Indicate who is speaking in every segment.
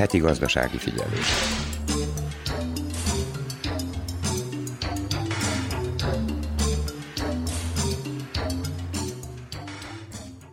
Speaker 1: Heti gazdasági figyelés.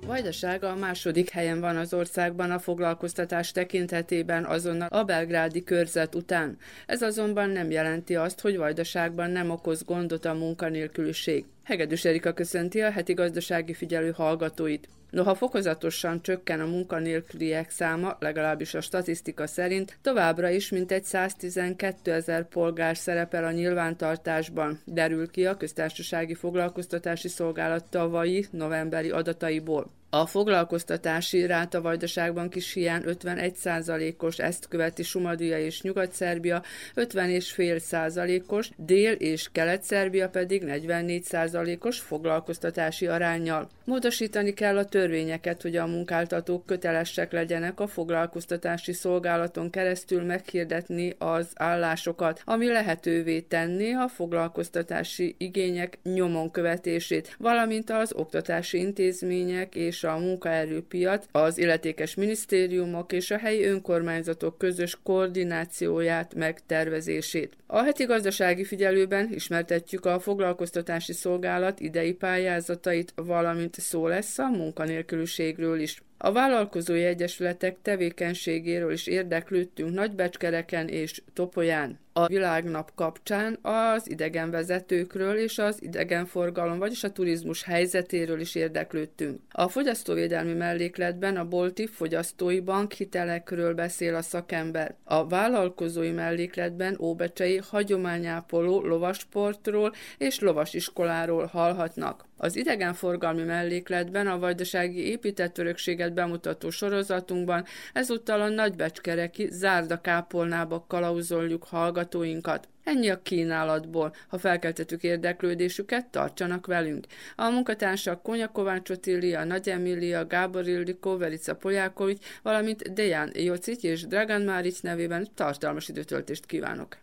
Speaker 2: Vajdaság a második helyen van az országban a foglalkoztatás tekintetében azonnal a belgrádi körzet után. Ez azonban nem jelenti azt, hogy Vajdaságban nem okoz gondot a munkanélküliség. Hegedűs Erika köszönti a heti gazdasági figyelő hallgatóit. Noha fokozatosan csökken a munkanélküliek száma, legalábbis a statisztika szerint, továbbra is mintegy 112 ezer polgár szerepel a nyilvántartásban, derül ki a köztársasági foglalkoztatási szolgálat tavalyi novemberi adataiból. A foglalkoztatási ráta Vajdaságban kis hiány 51%-os, ezt követi Sumadia és Nyugat-Szerbia 50,5%-os, Dél- és Kelet-Szerbia pedig 44%-os foglalkoztatási arányjal. Módosítani kell a törvényeket, hogy a munkáltatók kötelesek legyenek a foglalkoztatási szolgálaton keresztül meghirdetni az állásokat, ami lehetővé tenni a foglalkoztatási igények nyomon követését, valamint az oktatási intézmények és a munkaerőpiac, az illetékes minisztériumok és a helyi önkormányzatok közös koordinációját, megtervezését. A heti gazdasági figyelőben ismertetjük a foglalkoztatási szolgálat idei pályázatait, valamint szó lesz a munkanélküliségről is. A vállalkozói egyesületek tevékenységéről is érdeklődtünk Nagybecskereken és Topolyán. A világnap kapcsán az idegenvezetőkről és az idegenforgalom, vagyis a turizmus helyzetéről is érdeklődtünk. A fogyasztóvédelmi mellékletben a Bolti Fogyasztói Bank hitelekről beszél a szakember. A vállalkozói mellékletben Óbecsei hagyományápoló lovasportról és lovasiskoláról hallhatnak. Az idegenforgalmi mellékletben a vajdasági épített örökséget bemutató sorozatunkban ezúttal a nagybecskereki zárdakápolnába kalauzoljuk hallgatóinkat. Ennyi a kínálatból. Ha felkeltetük érdeklődésüket, tartsanak velünk. A munkatársak Konya Kovács Otília, Nagy Emília, Gábor Ildikó, Verica Polyákovics, valamint Deján Jocic és Dragan Máric nevében tartalmas időtöltést kívánok.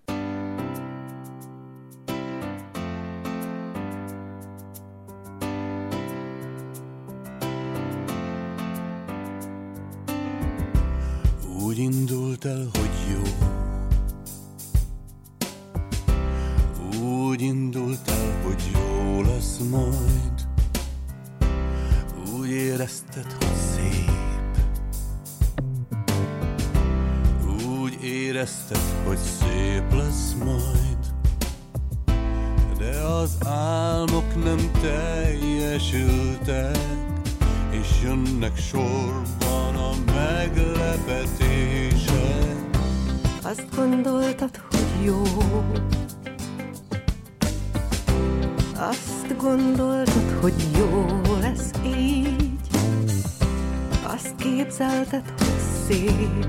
Speaker 3: Úgy indult el, hogy jó. Úgy indult el, hogy jó lesz majd. Úgy érezted, hogy szép. Úgy érezted, hogy szép lesz majd. De az álmok nem teljesültek És jönnek sorban
Speaker 4: Azt gondoltad, hogy jó. Azt gondoltad, hogy jó lesz így. Azt képzelted, hogy szép.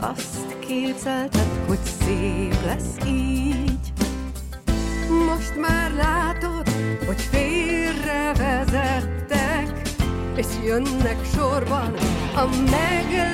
Speaker 4: Azt képzelted, hogy szép lesz így. Most már látod, hogy félrevezettek És jönnek sorban a meglepetések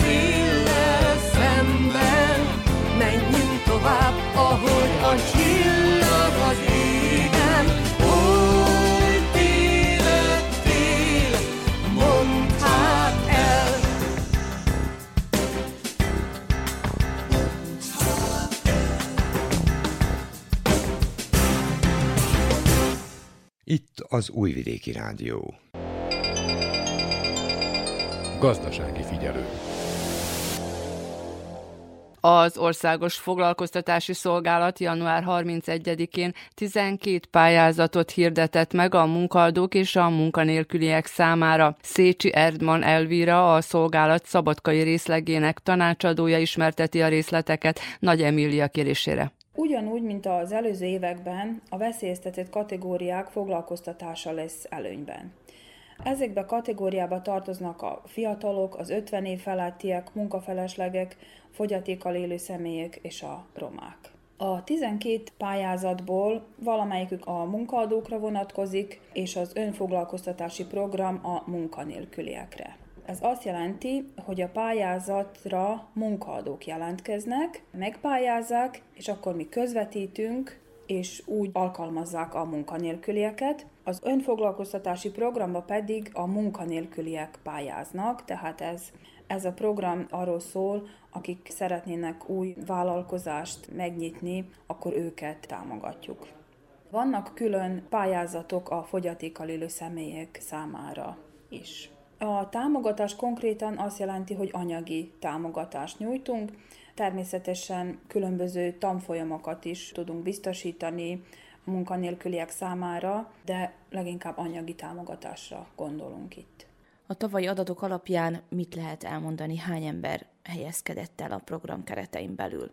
Speaker 4: széllel szemben Menjünk tovább, ahogy a csillag az égen Itt
Speaker 1: az Újvidéki Rádió.
Speaker 5: Gazdasági figyelő.
Speaker 2: Az Országos Foglalkoztatási Szolgálat január 31-én 12 pályázatot hirdetett meg a munkaadók és a munkanélküliek számára. Szécsi Erdman Elvira, a szolgálat szabadkai részlegének tanácsadója ismerteti a részleteket Nagy Emília kérésére.
Speaker 6: Ugyanúgy, mint az előző években, a veszélyeztetett kategóriák foglalkoztatása lesz előnyben. Ezekbe a kategóriába tartoznak a fiatalok, az 50 év felettiek, munkafeleslegek, fogyatékkal élő személyek és a romák. A 12 pályázatból valamelyikük a munkaadókra vonatkozik, és az önfoglalkoztatási program a munkanélküliekre. Ez azt jelenti, hogy a pályázatra munkaadók jelentkeznek, megpályázzák, és akkor mi közvetítünk, és úgy alkalmazzák a munkanélkülieket. Az önfoglalkoztatási programba pedig a munkanélküliek pályáznak, tehát ez, ez a program arról szól, akik szeretnének új vállalkozást megnyitni, akkor őket támogatjuk. Vannak külön pályázatok a fogyatékkal élő személyek számára is. A támogatás konkrétan azt jelenti, hogy anyagi támogatást nyújtunk, természetesen különböző tanfolyamokat is tudunk biztosítani munkanélküliek számára, de leginkább anyagi támogatásra gondolunk itt.
Speaker 7: A tavalyi adatok alapján mit lehet elmondani, hány ember helyezkedett el a program keretein belül?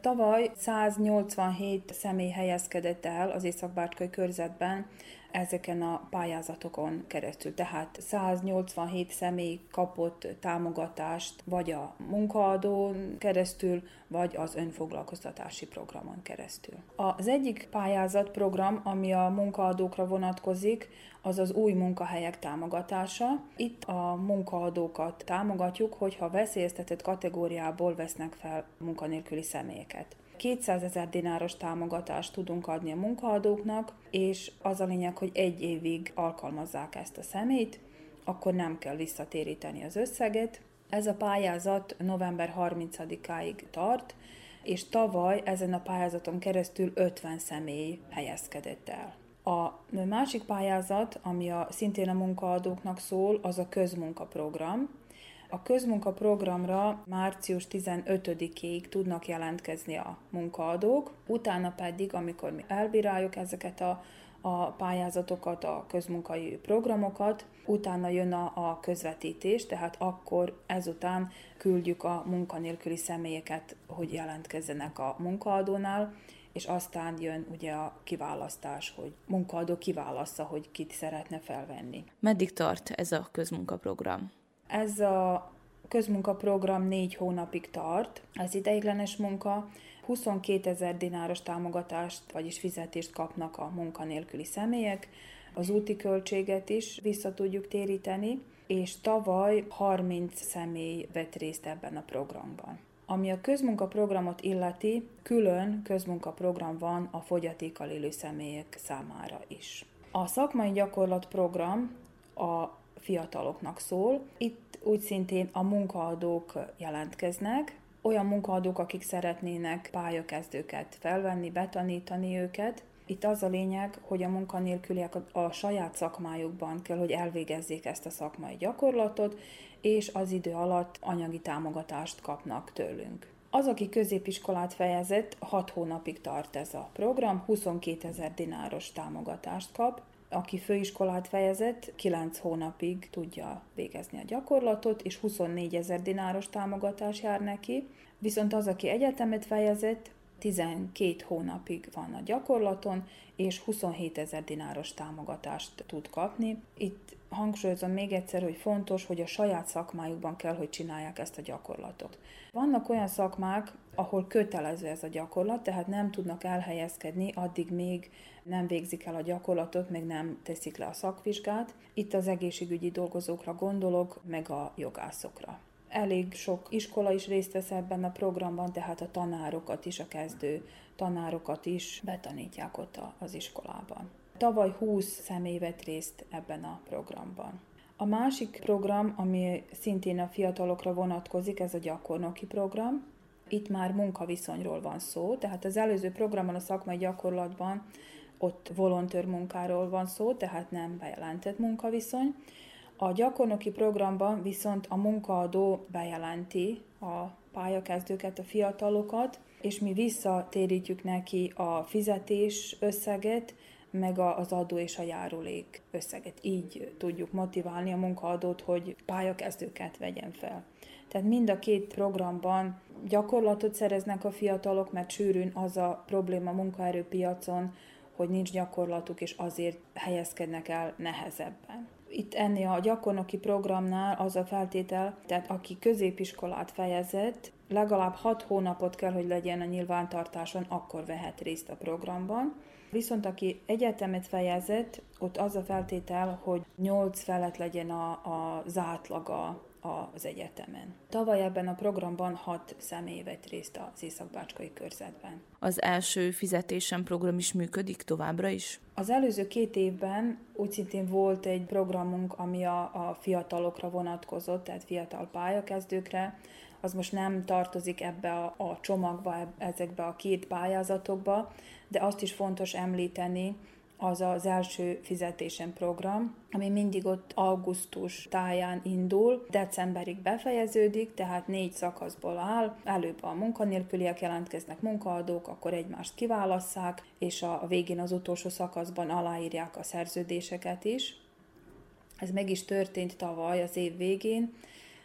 Speaker 6: Tavaly 187 személy helyezkedett el az Észak-Bártkai körzetben ezeken a pályázatokon keresztül. Tehát 187 személy kapott támogatást vagy a munkaadón keresztül, vagy az önfoglalkoztatási programon keresztül. Az egyik pályázatprogram, ami a munkaadókra vonatkozik, az az új munkahelyek támogatása. Itt a munkaadókat támogatjuk, hogyha veszélyeztetett kategóriából vesznek fel munkanélküli személyeket. 200 ezer dináros támogatást tudunk adni a munkaadóknak, és az a lényeg, hogy egy évig alkalmazzák ezt a szemét, akkor nem kell visszatéríteni az összeget. Ez a pályázat november 30-áig tart, és tavaly ezen a pályázaton keresztül 50 személy helyezkedett el. A másik pályázat, ami a, szintén a munkaadóknak szól, az a közmunkaprogram. A közmunkaprogramra március 15-ig tudnak jelentkezni a munkaadók, utána pedig, amikor mi elbíráljuk ezeket a, a pályázatokat, a közmunkai programokat, utána jön a, a közvetítés, tehát akkor ezután küldjük a munkanélküli személyeket, hogy jelentkezzenek a munkaadónál, és aztán jön ugye a kiválasztás, hogy munkaadó kiválassza, hogy kit szeretne felvenni.
Speaker 7: Meddig tart ez a közmunkaprogram?
Speaker 6: Ez a közmunkaprogram négy hónapig tart, ez ideiglenes munka, 22 ezer dináros támogatást, vagyis fizetést kapnak a munkanélküli személyek, az úti költséget is vissza tudjuk téríteni, és tavaly 30 személy vett részt ebben a programban. Ami a közmunkaprogramot illeti, külön közmunkaprogram van a fogyatékkal élő személyek számára is. A szakmai gyakorlatprogram a fiataloknak szól. Itt úgy szintén a munkaadók jelentkeznek, olyan munkaadók, akik szeretnének pályakezdőket felvenni, betanítani őket. Itt az a lényeg, hogy a munkanélküliek a, saját szakmájukban kell, hogy elvégezzék ezt a szakmai gyakorlatot, és az idő alatt anyagi támogatást kapnak tőlünk. Az, aki középiskolát fejezett, 6 hónapig tart ez a program, 22 ezer dináros támogatást kap, aki főiskolát fejezett, 9 hónapig tudja végezni a gyakorlatot, és 24 ezer dináros támogatás jár neki, viszont az, aki egyetemet fejezett, 12 hónapig van a gyakorlaton, és 27 ezer dináros támogatást tud kapni. Itt hangsúlyozom még egyszer, hogy fontos, hogy a saját szakmájukban kell, hogy csinálják ezt a gyakorlatot. Vannak olyan szakmák, ahol kötelező ez a gyakorlat, tehát nem tudnak elhelyezkedni, addig még nem végzik el a gyakorlatot, még nem teszik le a szakvizsgát. Itt az egészségügyi dolgozókra gondolok, meg a jogászokra. Elég sok iskola is részt vesz ebben a programban, tehát a tanárokat is, a kezdő tanárokat is betanítják ott az iskolában. Tavaly 20 személy vett részt ebben a programban. A másik program, ami szintén a fiatalokra vonatkozik, ez a gyakornoki program. Itt már munkaviszonyról van szó, tehát az előző programban, a szakmai gyakorlatban ott volontőr munkáról van szó, tehát nem bejelentett munkaviszony. A gyakornoki programban viszont a munkaadó bejelenti a pályakezdőket, a fiatalokat, és mi visszatérítjük neki a fizetés összeget, meg az adó és a járulék összeget. Így tudjuk motiválni a munkaadót, hogy pályakezdőket vegyen fel. Tehát mind a két programban gyakorlatot szereznek a fiatalok, mert sűrűn az a probléma munkaerőpiacon, hogy nincs gyakorlatuk, és azért helyezkednek el nehezebben. Itt ennél a gyakornoki programnál az a feltétel, tehát aki középiskolát fejezett, legalább 6 hónapot kell, hogy legyen a nyilvántartáson, akkor vehet részt a programban. Viszont aki egyetemet fejezett, ott az a feltétel, hogy 8 felett legyen a, a, az átlaga az egyetemen. Tavaly ebben a programban hat személy vett részt az Északbácskai körzetben.
Speaker 7: Az első fizetésen program is működik továbbra is?
Speaker 6: Az előző két évben úgy szintén volt egy programunk, ami a, a fiatalokra vonatkozott, tehát fiatal pályakezdőkre, az most nem tartozik ebbe a, a csomagba, ezekbe a két pályázatokba, de azt is fontos említeni, az az első fizetésen program, ami mindig ott augusztus táján indul, decemberig befejeződik, tehát négy szakaszból áll. Előbb a munkanélküliek jelentkeznek munkaadók, akkor egymást kiválasszák, és a végén az utolsó szakaszban aláírják a szerződéseket is. Ez meg is történt tavaly az év végén,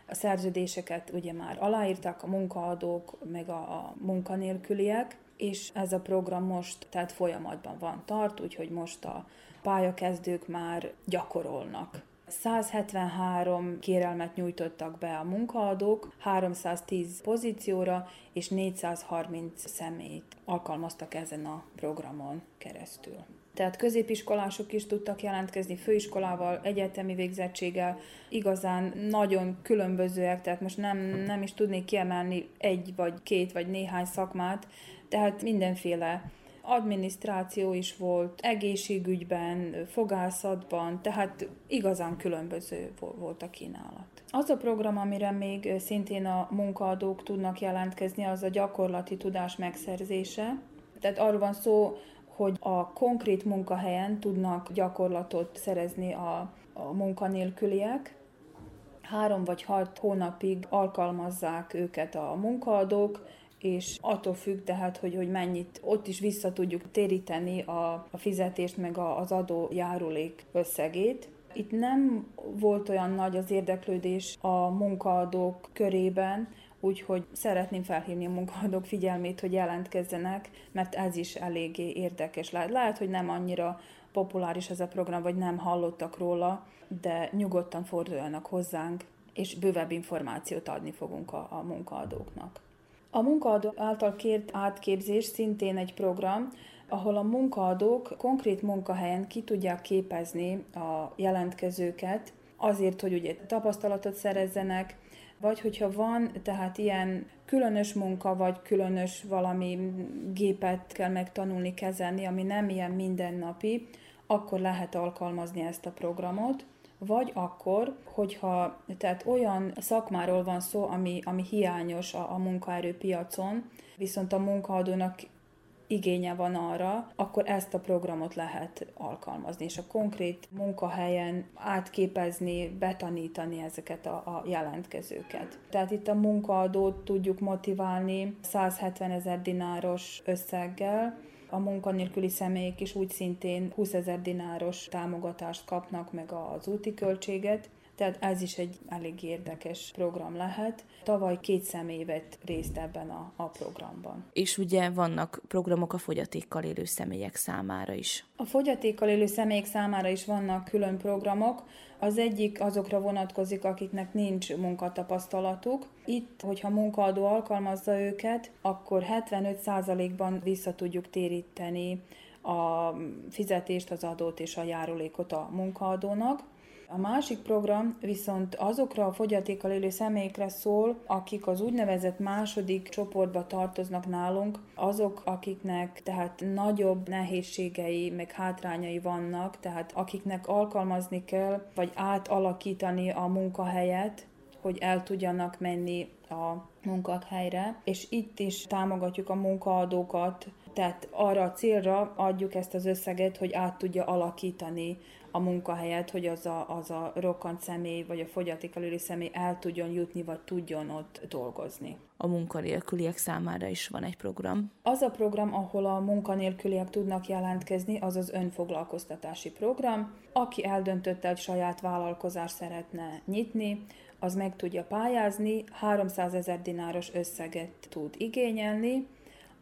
Speaker 6: a szerződéseket ugye már aláírták a munkaadók, meg a, a munkanélküliek, és ez a program most tehát folyamatban van, tart, úgyhogy most a pályakezdők már gyakorolnak. 173 kérelmet nyújtottak be a munkaadók, 310 pozícióra és 430 személyt alkalmaztak ezen a programon keresztül. Tehát középiskolások is tudtak jelentkezni főiskolával, egyetemi végzettséggel, igazán nagyon különbözőek, tehát most nem, nem is tudnék kiemelni egy vagy két vagy néhány szakmát, tehát mindenféle adminisztráció is volt, egészségügyben, fogászatban, tehát igazán különböző volt a kínálat. Az a program, amire még szintén a munkaadók tudnak jelentkezni, az a gyakorlati tudás megszerzése. Tehát arról van szó, hogy a konkrét munkahelyen tudnak gyakorlatot szerezni a, a munkanélküliek, három vagy hat hónapig alkalmazzák őket a munkaadók, és attól függ tehát, hogy, hogy mennyit ott is vissza tudjuk téríteni a, a fizetést, meg a, az adó járulék összegét. Itt nem volt olyan nagy az érdeklődés a munkaadók körében, úgyhogy szeretném felhívni a munkaadók figyelmét, hogy jelentkezzenek, mert ez is eléggé érdekes lehet. Lehet, hogy nem annyira populáris ez a program, vagy nem hallottak róla, de nyugodtan forduljanak hozzánk, és bővebb információt adni fogunk a, a munkaadóknak. A munkaadó által kért átképzés szintén egy program, ahol a munkaadók konkrét munkahelyen ki tudják képezni a jelentkezőket, azért, hogy ugye tapasztalatot szerezzenek, vagy hogyha van tehát ilyen különös munka, vagy különös valami gépet kell megtanulni kezelni, ami nem ilyen mindennapi, akkor lehet alkalmazni ezt a programot vagy akkor, hogyha tehát olyan szakmáról van szó, ami, ami hiányos a, a munkaerőpiacon, viszont a munkaadónak igénye van arra, akkor ezt a programot lehet alkalmazni, és a konkrét munkahelyen átképezni, betanítani ezeket a, a jelentkezőket. Tehát itt a munkaadót tudjuk motiválni 170 ezer dináros összeggel, a munkanélküli személyek is úgy szintén 20 ezer dináros támogatást kapnak meg az úti költséget, tehát ez is egy elég érdekes program lehet. Tavaly két személy vett részt ebben a, a programban.
Speaker 7: És ugye vannak programok a fogyatékkal élő személyek számára is.
Speaker 6: A fogyatékkal élő személyek számára is vannak külön programok. Az egyik azokra vonatkozik, akiknek nincs munkatapasztalatuk. Itt, hogyha munkaadó alkalmazza őket, akkor 75%-ban vissza tudjuk téríteni a fizetést, az adót és a járulékot a munkaadónak. A másik program viszont azokra a fogyatékkal élő személyekre szól, akik az úgynevezett második csoportba tartoznak nálunk, azok, akiknek tehát nagyobb nehézségei, meg hátrányai vannak, tehát akiknek alkalmazni kell, vagy átalakítani a munkahelyet, hogy el tudjanak menni a munkahelyre, és itt is támogatjuk a munkaadókat Tehát arra a célra adjuk ezt az összeget, hogy át tudja alakítani a munkahelyet, hogy az a, az a rokkant személy vagy a fogyatékkal személy el tudjon jutni, vagy tudjon ott dolgozni.
Speaker 7: A munkanélküliek számára is van egy program.
Speaker 6: Az a program, ahol a munkanélküliek tudnak jelentkezni, az az önfoglalkoztatási program. Aki eldöntötte, hogy saját vállalkozást szeretne nyitni, az meg tudja pályázni, 300 ezer dináros összeget tud igényelni,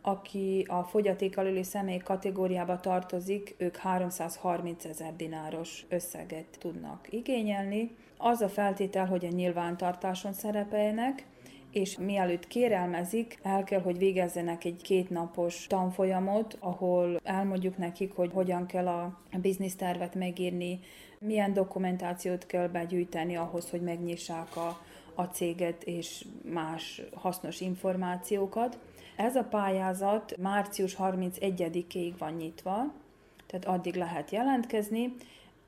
Speaker 6: aki a fogyatékkal élő személy kategóriába tartozik, ők 330 ezer dináros összeget tudnak igényelni. Az a feltétel, hogy a nyilvántartáson szerepeljenek, és mielőtt kérelmezik, el kell, hogy végezzenek egy kétnapos tanfolyamot, ahol elmondjuk nekik, hogy hogyan kell a biznisztervet megírni, milyen dokumentációt kell begyűjteni ahhoz, hogy megnyissák a, a céget és más hasznos információkat. Ez a pályázat március 31-ig van nyitva, tehát addig lehet jelentkezni,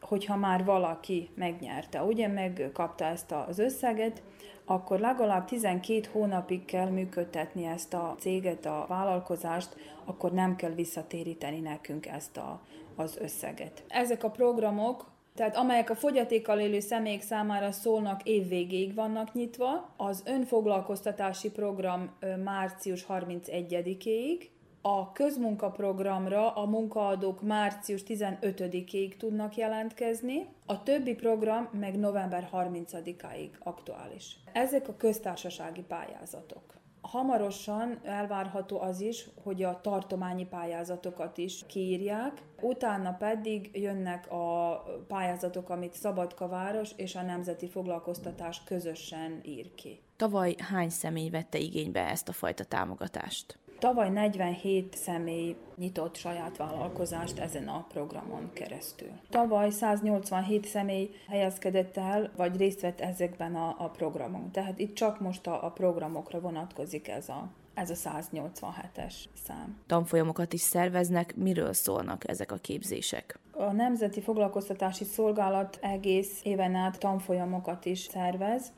Speaker 6: hogyha már valaki megnyerte, ugye megkapta ezt az összeget, akkor legalább 12 hónapig kell működtetni ezt a céget, a vállalkozást, akkor nem kell visszatéríteni nekünk ezt a, az összeget. Ezek a programok tehát amelyek a fogyatékkal élő személyek számára szólnak, évvégéig vannak nyitva. Az önfoglalkoztatási program március 31-ig, a közmunkaprogramra a munkaadók március 15-ig tudnak jelentkezni, a többi program meg november 30-áig aktuális. Ezek a köztársasági pályázatok. Hamarosan elvárható az is, hogy a tartományi pályázatokat is kiírják, utána pedig jönnek a pályázatok, amit Szabadka város és a Nemzeti Foglalkoztatás közösen ír ki.
Speaker 7: Tavaly hány személy vette igénybe ezt a fajta támogatást?
Speaker 6: Tavaly 47 személy nyitott saját vállalkozást ezen a programon keresztül. Tavaly 187 személy helyezkedett el, vagy részt vett ezekben a, a programon. Tehát itt csak most a, a programokra vonatkozik ez a, ez a 187-es szám.
Speaker 7: Tanfolyamokat is szerveznek, miről szólnak ezek a képzések?
Speaker 6: A Nemzeti Foglalkoztatási Szolgálat egész éven át tanfolyamokat is szervez,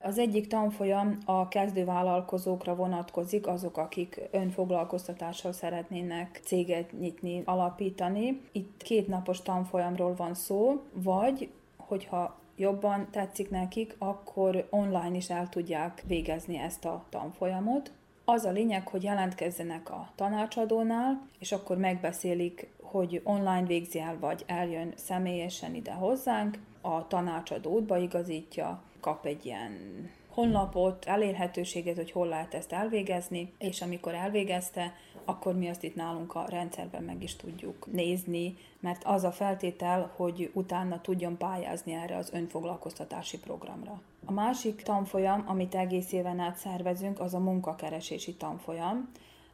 Speaker 6: az egyik tanfolyam a kezdővállalkozókra vonatkozik, azok, akik önfoglalkoztatással szeretnének céget nyitni, alapítani. Itt két napos tanfolyamról van szó, vagy hogyha jobban tetszik nekik, akkor online is el tudják végezni ezt a tanfolyamot. Az a lényeg, hogy jelentkezzenek a tanácsadónál, és akkor megbeszélik, hogy online végzi el, vagy eljön személyesen ide hozzánk, a tanácsadó útbaigazítja, kap egy ilyen honlapot, elérhetőséget, hogy hol lehet ezt elvégezni, és amikor elvégezte, akkor mi azt itt nálunk a rendszerben meg is tudjuk nézni, mert az a feltétel, hogy utána tudjon pályázni erre az önfoglalkoztatási programra. A másik tanfolyam, amit egész éven át szervezünk, az a munkakeresési tanfolyam.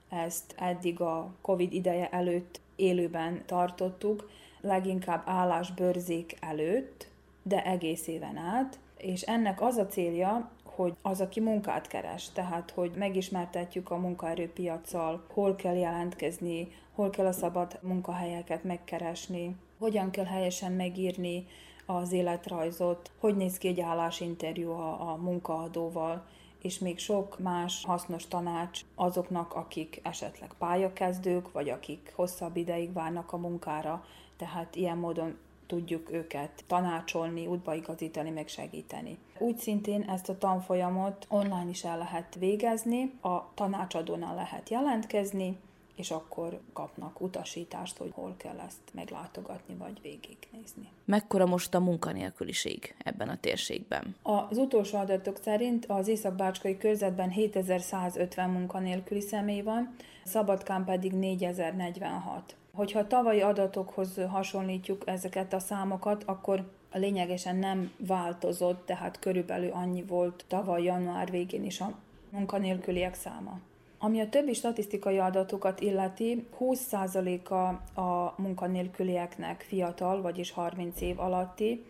Speaker 6: Ezt eddig a COVID ideje előtt élőben tartottuk, leginkább állásbőrzék előtt, de egész éven át, és ennek az a célja, hogy az, aki munkát keres, tehát hogy megismertetjük a munkaerőpiacsal, hol kell jelentkezni, hol kell a szabad munkahelyeket megkeresni, hogyan kell helyesen megírni az életrajzot, hogy néz ki egy állásinterjú a, a munkaadóval, és még sok más hasznos tanács azoknak, akik esetleg pályakezdők, vagy akik hosszabb ideig várnak a munkára, tehát ilyen módon tudjuk őket tanácsolni, útbaigazítani, meg segíteni. Úgy szintén ezt a tanfolyamot online is el lehet végezni, a tanácsadónál lehet jelentkezni, és akkor kapnak utasítást, hogy hol kell ezt meglátogatni vagy végignézni.
Speaker 7: Mekkora most a munkanélküliség ebben a térségben?
Speaker 6: Az utolsó adatok szerint az Észak-Bácskai körzetben 7150 munkanélküli személy van, Szabadkán pedig 4046. Hogyha tavalyi adatokhoz hasonlítjuk ezeket a számokat, akkor lényegesen nem változott, tehát körülbelül annyi volt tavaly január végén is a munkanélküliek száma. Ami a többi statisztikai adatokat illeti, 20%-a a munkanélkülieknek fiatal, vagyis 30 év alatti,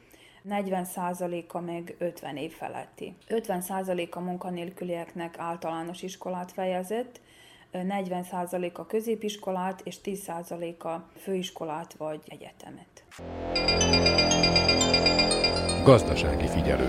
Speaker 6: 40%-a meg 50 év feletti. 50% a munkanélkülieknek általános iskolát fejezett, 40% a középiskolát és 10% a főiskolát vagy egyetemet.
Speaker 5: Gazdasági figyelő.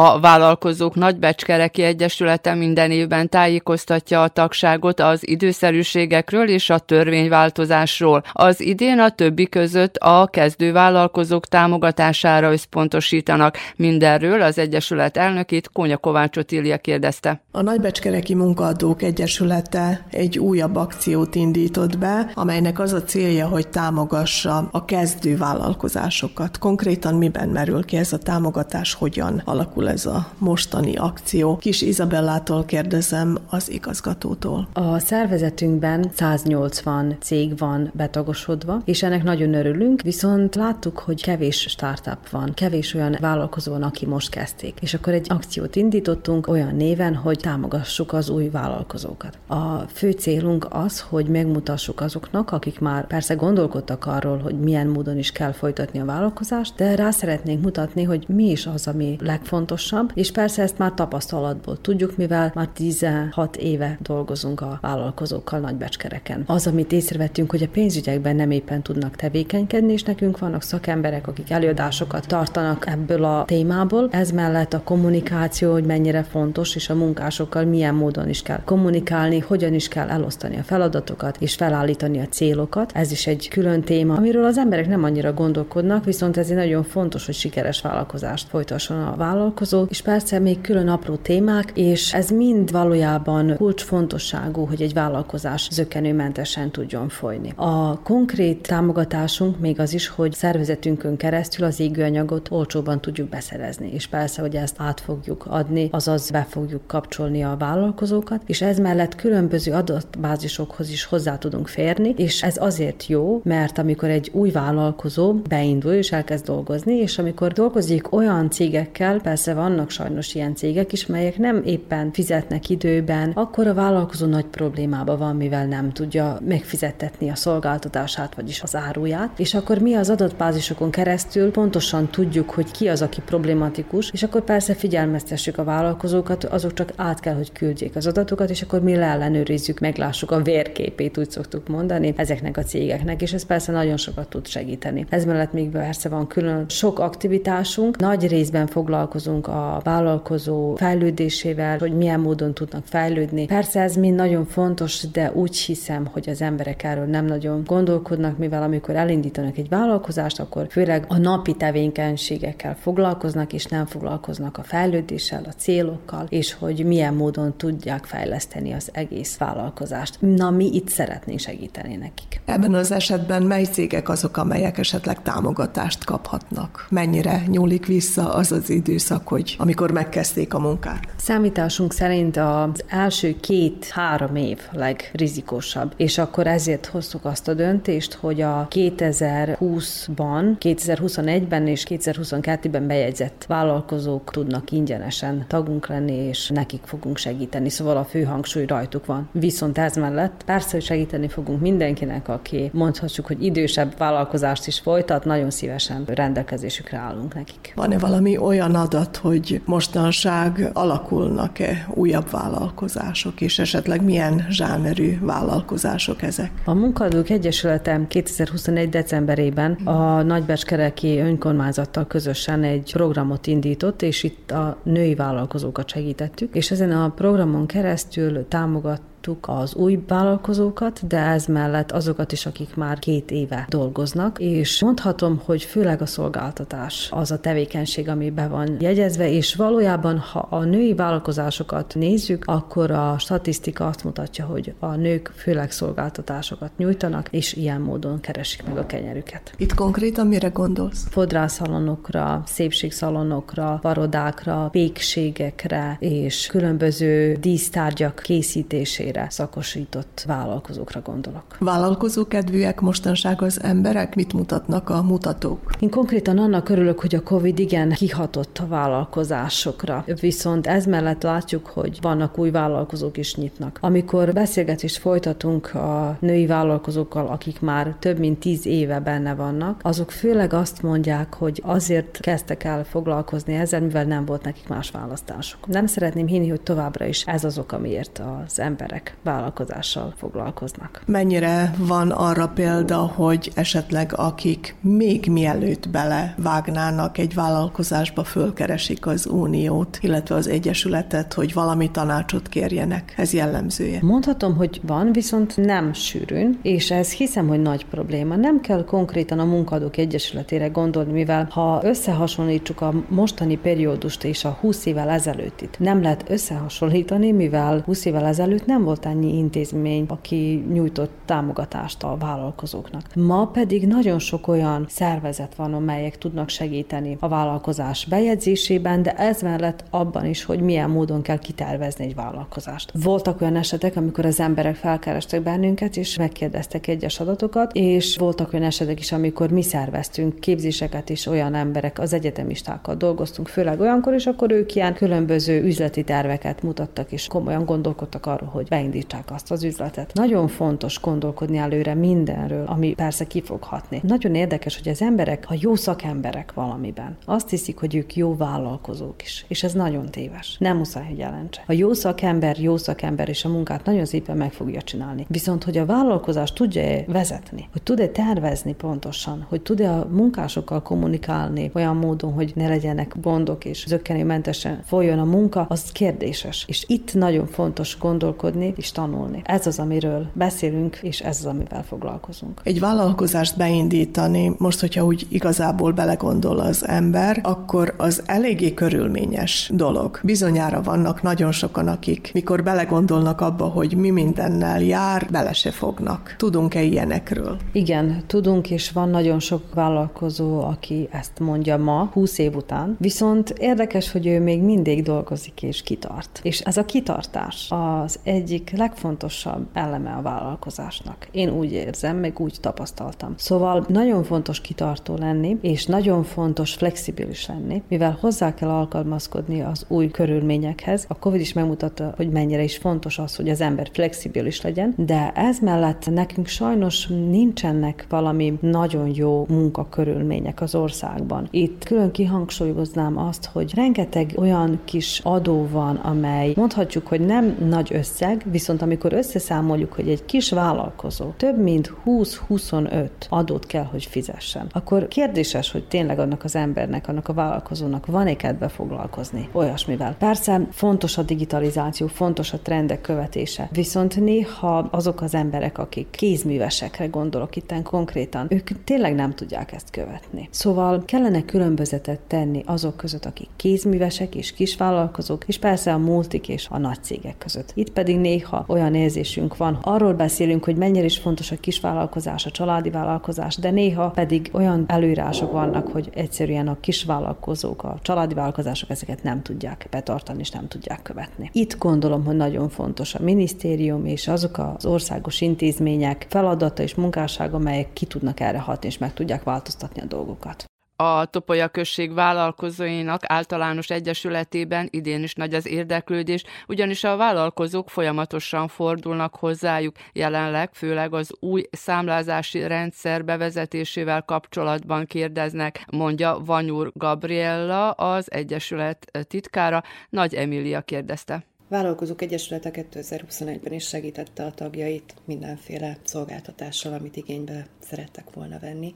Speaker 2: A Vállalkozók Nagybecskereki Egyesülete minden évben tájékoztatja a tagságot az időszerűségekről és a törvényváltozásról. Az idén a többi között a kezdővállalkozók támogatására összpontosítanak. Mindenről az Egyesület elnökét Kónya Kovács Otília kérdezte.
Speaker 8: A Nagybecskereki Munkaadók Egyesülete egy újabb akciót indított be, amelynek az a célja, hogy támogassa a kezdővállalkozásokat. Konkrétan miben merül ki ez a támogatás, hogyan alakul ez a mostani akció? Kis Izabellától kérdezem az igazgatótól.
Speaker 9: A szervezetünkben 180 cég van betagosodva, és ennek nagyon örülünk, viszont láttuk, hogy kevés startup van, kevés olyan vállalkozó van, aki most kezdték. És akkor egy akciót indítottunk olyan néven, hogy támogassuk az új vállalkozókat. A fő célunk az, hogy megmutassuk azoknak, akik már persze gondolkodtak arról, hogy milyen módon is kell folytatni a vállalkozást, de rá szeretnénk mutatni, hogy mi is az, ami legfontosabb, és persze ezt már tapasztalatból tudjuk, mivel már 16 éve dolgozunk a vállalkozókkal nagybecskereken. Az, amit észrevettünk, hogy a pénzügyekben nem éppen tudnak tevékenykedni, és nekünk vannak szakemberek, akik előadásokat tartanak ebből a témából. Ez mellett a kommunikáció, hogy mennyire fontos, és a munkásokkal milyen módon is kell kommunikálni, hogyan is kell elosztani a feladatokat, és felállítani a célokat. Ez is egy külön téma, amiről az emberek nem annyira gondolkodnak, viszont ez egy nagyon fontos, hogy sikeres vállalkozást folytasson a vállalkozó, és persze még külön apró témák, és ez mind valójában kulcsfontosságú, hogy egy vállalkozás zökenőmentesen tudjon folyni. A konkrét támogatásunk még az is, hogy szervezetünkön keresztül az égőanyagot olcsóban tudjuk beszerezni, és persze, hogy ezt át fogjuk adni, azaz be fogjuk kapcsolni a vállalkozókat, és ez mellett különböző adatbázisokhoz is hozzá tudunk férni, és ez azért jó, mert amikor egy új vállalkozó beindul és elkezd dolgozni, és amikor dolgozik olyan cégekkel, persze vannak sajnos ilyen cégek is, melyek nem éppen fizetnek időben, akkor a vállalkozó nagy problémába van, mivel nem tudja megfizettetni a szolgáltatását, vagyis az áruját, és akkor mi az adatbázisokon keresztül pontosan tudjuk, hogy ki az, aki problematikus, és akkor persze figyelmeztessük a vállalkozókat, azok csak át kell, hogy küldjék az adatokat, és akkor mi leellenőrizzük, meglássuk a vérképét, úgy szoktuk mondani, ezeknek a cégeknek, és ez persze nagyon sokat tud segíteni. Ez mellett még persze van külön sok aktivitásunk, nagy részben foglalkozunk a vállalkozó fejlődésével, hogy milyen módon tudnak fejlődni. Persze ez mind nagyon fontos, de úgy hiszem, hogy az emberek erről nem nagyon gondolkodnak, mivel amikor elindítanak egy vállalkozást, akkor főleg a napi tevékenységekkel foglalkoznak, és nem foglalkoznak a fejlődéssel, a célokkal, és hogy milyen módon tudják fejleszteni az egész vállalkozást. Na, mi itt szeretnénk segíteni nekik.
Speaker 8: Ebben az esetben mely cégek azok, amelyek esetleg támogatást kaphatnak? Mennyire nyúlik vissza az az időszak, hogy amikor megkezdték a munkát?
Speaker 9: Számításunk szerint az első két-három év legrizikósabb, és akkor ezért hoztuk azt a döntést, hogy a 2020-ban, 2021-ben és 2022-ben bejegyzett vállalkozók tudnak ingyenesen tagunk lenni, és nekik fogunk segíteni. Szóval a fő hangsúly rajtuk van. Viszont ez mellett persze, hogy segíteni fogunk mindenkinek, aki mondhatjuk, hogy idősebb vállalkozást is folytat, nagyon szívesen rendelkezésükre állunk nekik.
Speaker 8: Van-e valami olyan adat, hogy mostanság alakulnak-e újabb vállalkozások, és esetleg milyen zsánerű vállalkozások ezek?
Speaker 9: A Munkadók Egyesülete 2021. decemberében a Nagybecskereki önkormányzattal közösen egy programot indított, és itt a női vállalkozókat segítettük, és ezen a programon keresztül támogat támogattuk az új vállalkozókat, de ez mellett azokat is, akik már két éve dolgoznak, és mondhatom, hogy főleg a szolgáltatás az a tevékenység, ami be van jegyezve, és valójában, ha a női vállalkozásokat nézzük, akkor a statisztika azt mutatja, hogy a nők főleg szolgáltatásokat nyújtanak, és ilyen módon keresik meg a kenyerüket.
Speaker 8: Itt konkrétan mire gondolsz?
Speaker 9: Fodrászalonokra, szépségszalonokra, varodákra, pékségekre és különböző dísztárgyak készítésére területére szakosított vállalkozókra gondolok.
Speaker 8: Vállalkozó kedvűek mostanság az emberek? Mit mutatnak a mutatók?
Speaker 9: Én konkrétan annak örülök, hogy a COVID igen kihatott a vállalkozásokra. Viszont ez mellett látjuk, hogy vannak új vállalkozók is nyitnak. Amikor beszélgetést folytatunk a női vállalkozókkal, akik már több mint tíz éve benne vannak, azok főleg azt mondják, hogy azért kezdtek el foglalkozni ezzel, mivel nem volt nekik más választásuk. Nem szeretném hinni, hogy továbbra is ez az ok, amiért az emberek emberek vállalkozással foglalkoznak.
Speaker 8: Mennyire van arra példa, hogy esetleg akik még mielőtt belevágnának egy vállalkozásba, fölkeresik az uniót, illetve az egyesületet, hogy valami tanácsot kérjenek. Ez jellemzője.
Speaker 9: Mondhatom, hogy van, viszont nem sűrűn, és ez hiszem, hogy nagy probléma. Nem kell konkrétan a munkadók egyesületére gondolni, mivel ha összehasonlítsuk a mostani periódust és a 20 évvel ezelőttit, nem lehet összehasonlítani, mivel 20 évvel ezelőtt nem volt annyi intézmény, aki nyújtott támogatást a vállalkozóknak. Ma pedig nagyon sok olyan szervezet van, amelyek tudnak segíteni a vállalkozás bejegyzésében, de ez mellett abban is, hogy milyen módon kell kitervezni egy vállalkozást. Voltak olyan esetek, amikor az emberek felkerestek bennünket, és megkérdeztek egyes adatokat, és voltak olyan esetek is, amikor mi szerveztünk képzéseket, és olyan emberek, az egyetemistákkal dolgoztunk, főleg olyankor, és akkor ők ilyen különböző üzleti terveket mutattak, és komolyan gondolkodtak arról, hogy beindítsák azt az üzletet. Nagyon fontos gondolkodni előre mindenről, ami persze kifoghatni. Nagyon érdekes, hogy az emberek, ha jó szakemberek valamiben, azt hiszik, hogy ők jó vállalkozók is, és ez nagyon téves. Nem muszáj, hogy jelentse. A jó szakember, jó szakember, és a munkát nagyon szépen meg fogja csinálni. Viszont, hogy a vállalkozást tudja vezetni, hogy tud-e tervezni pontosan, hogy tud-e a munkásokkal kommunikálni olyan módon, hogy ne legyenek gondok és zöggenőmentesen folyjon a munka, az kérdéses. És itt nagyon fontos gondolkodni és tanulni. Ez az, amiről beszélünk, és ez az, amivel foglalkozunk.
Speaker 8: Egy vállalkozást beindítani, most, hogyha úgy igazából belegondol az ember, akkor az eléggé körülményes dolog. Bizonyára vannak nagyon sokan, akik mikor belegondolnak abba, hogy mi mindennel jár, bele se fognak. Tudunk-e ilyenekről?
Speaker 9: Igen, tudunk, és van nagyon sok vállalkozó, aki ezt mondja ma, 20 év után. Viszont érdekes, hogy ő még mindig dolgozik és kitart. És ez a kitartás az egyik legfontosabb eleme a vállalkozásnak. Én úgy érzem, meg úgy tapasztaltam. Szóval nagyon fontos kitartó lenni, és nagyon fontos flexibilis lenni, mivel hozzá kell alkalmazkodni az új körülményekhez. A COVID is megmutatta, hogy mennyire is fontos az, hogy az ember flexibilis legyen, de ez mellett nekünk sajnos nincsenek valami nagyon jó munkakörülmények az országban. Itt külön kihangsúlyoznám azt, hogy rengeteg olyan kis adó van, amely mondhatjuk, hogy nem nagy összeg, viszont amikor összeszámoljuk, hogy egy kis vállalkozó több mint 20-25 adót kell, hogy fizessen, akkor kérdéses, hogy tényleg annak az embernek, annak a vállalkozónak van-e kedve foglalkozni olyasmivel. Persze fontos a digitalizáció, fontos a trendek követése, viszont néha azok az emberek, akik kézművesekre gondolok itten konkrétan, ők tényleg nem tudják ezt követni. Szóval kellene különbözetet tenni azok között, akik kézművesek és kisvállalkozók, és persze a multik és a nagy cégek között. Itt pedig néha olyan érzésünk van, arról beszélünk, hogy mennyire is fontos a kisvállalkozás, a családi vállalkozás, de néha pedig olyan előírások vannak, hogy egyszerűen a kisvállalkozók, a családi vállalkozások ezeket nem tudják betartani és nem tudják követni. Itt gondolom, hogy nagyon fontos a minisztérium és azok az országos intézmények feladata és munkássága, amelyek ki tudnak erre hatni és meg tudják változtatni a dolgokat.
Speaker 2: A Topolya község vállalkozóinak általános egyesületében idén is nagy az érdeklődés, ugyanis a vállalkozók folyamatosan fordulnak hozzájuk, jelenleg főleg az új számlázási rendszer bevezetésével kapcsolatban kérdeznek, mondja Vanyur Gabriella, az egyesület titkára. Nagy Emília kérdezte.
Speaker 10: Vállalkozók Egyesülete 2021-ben is segítette a tagjait mindenféle szolgáltatással, amit igénybe szerettek volna venni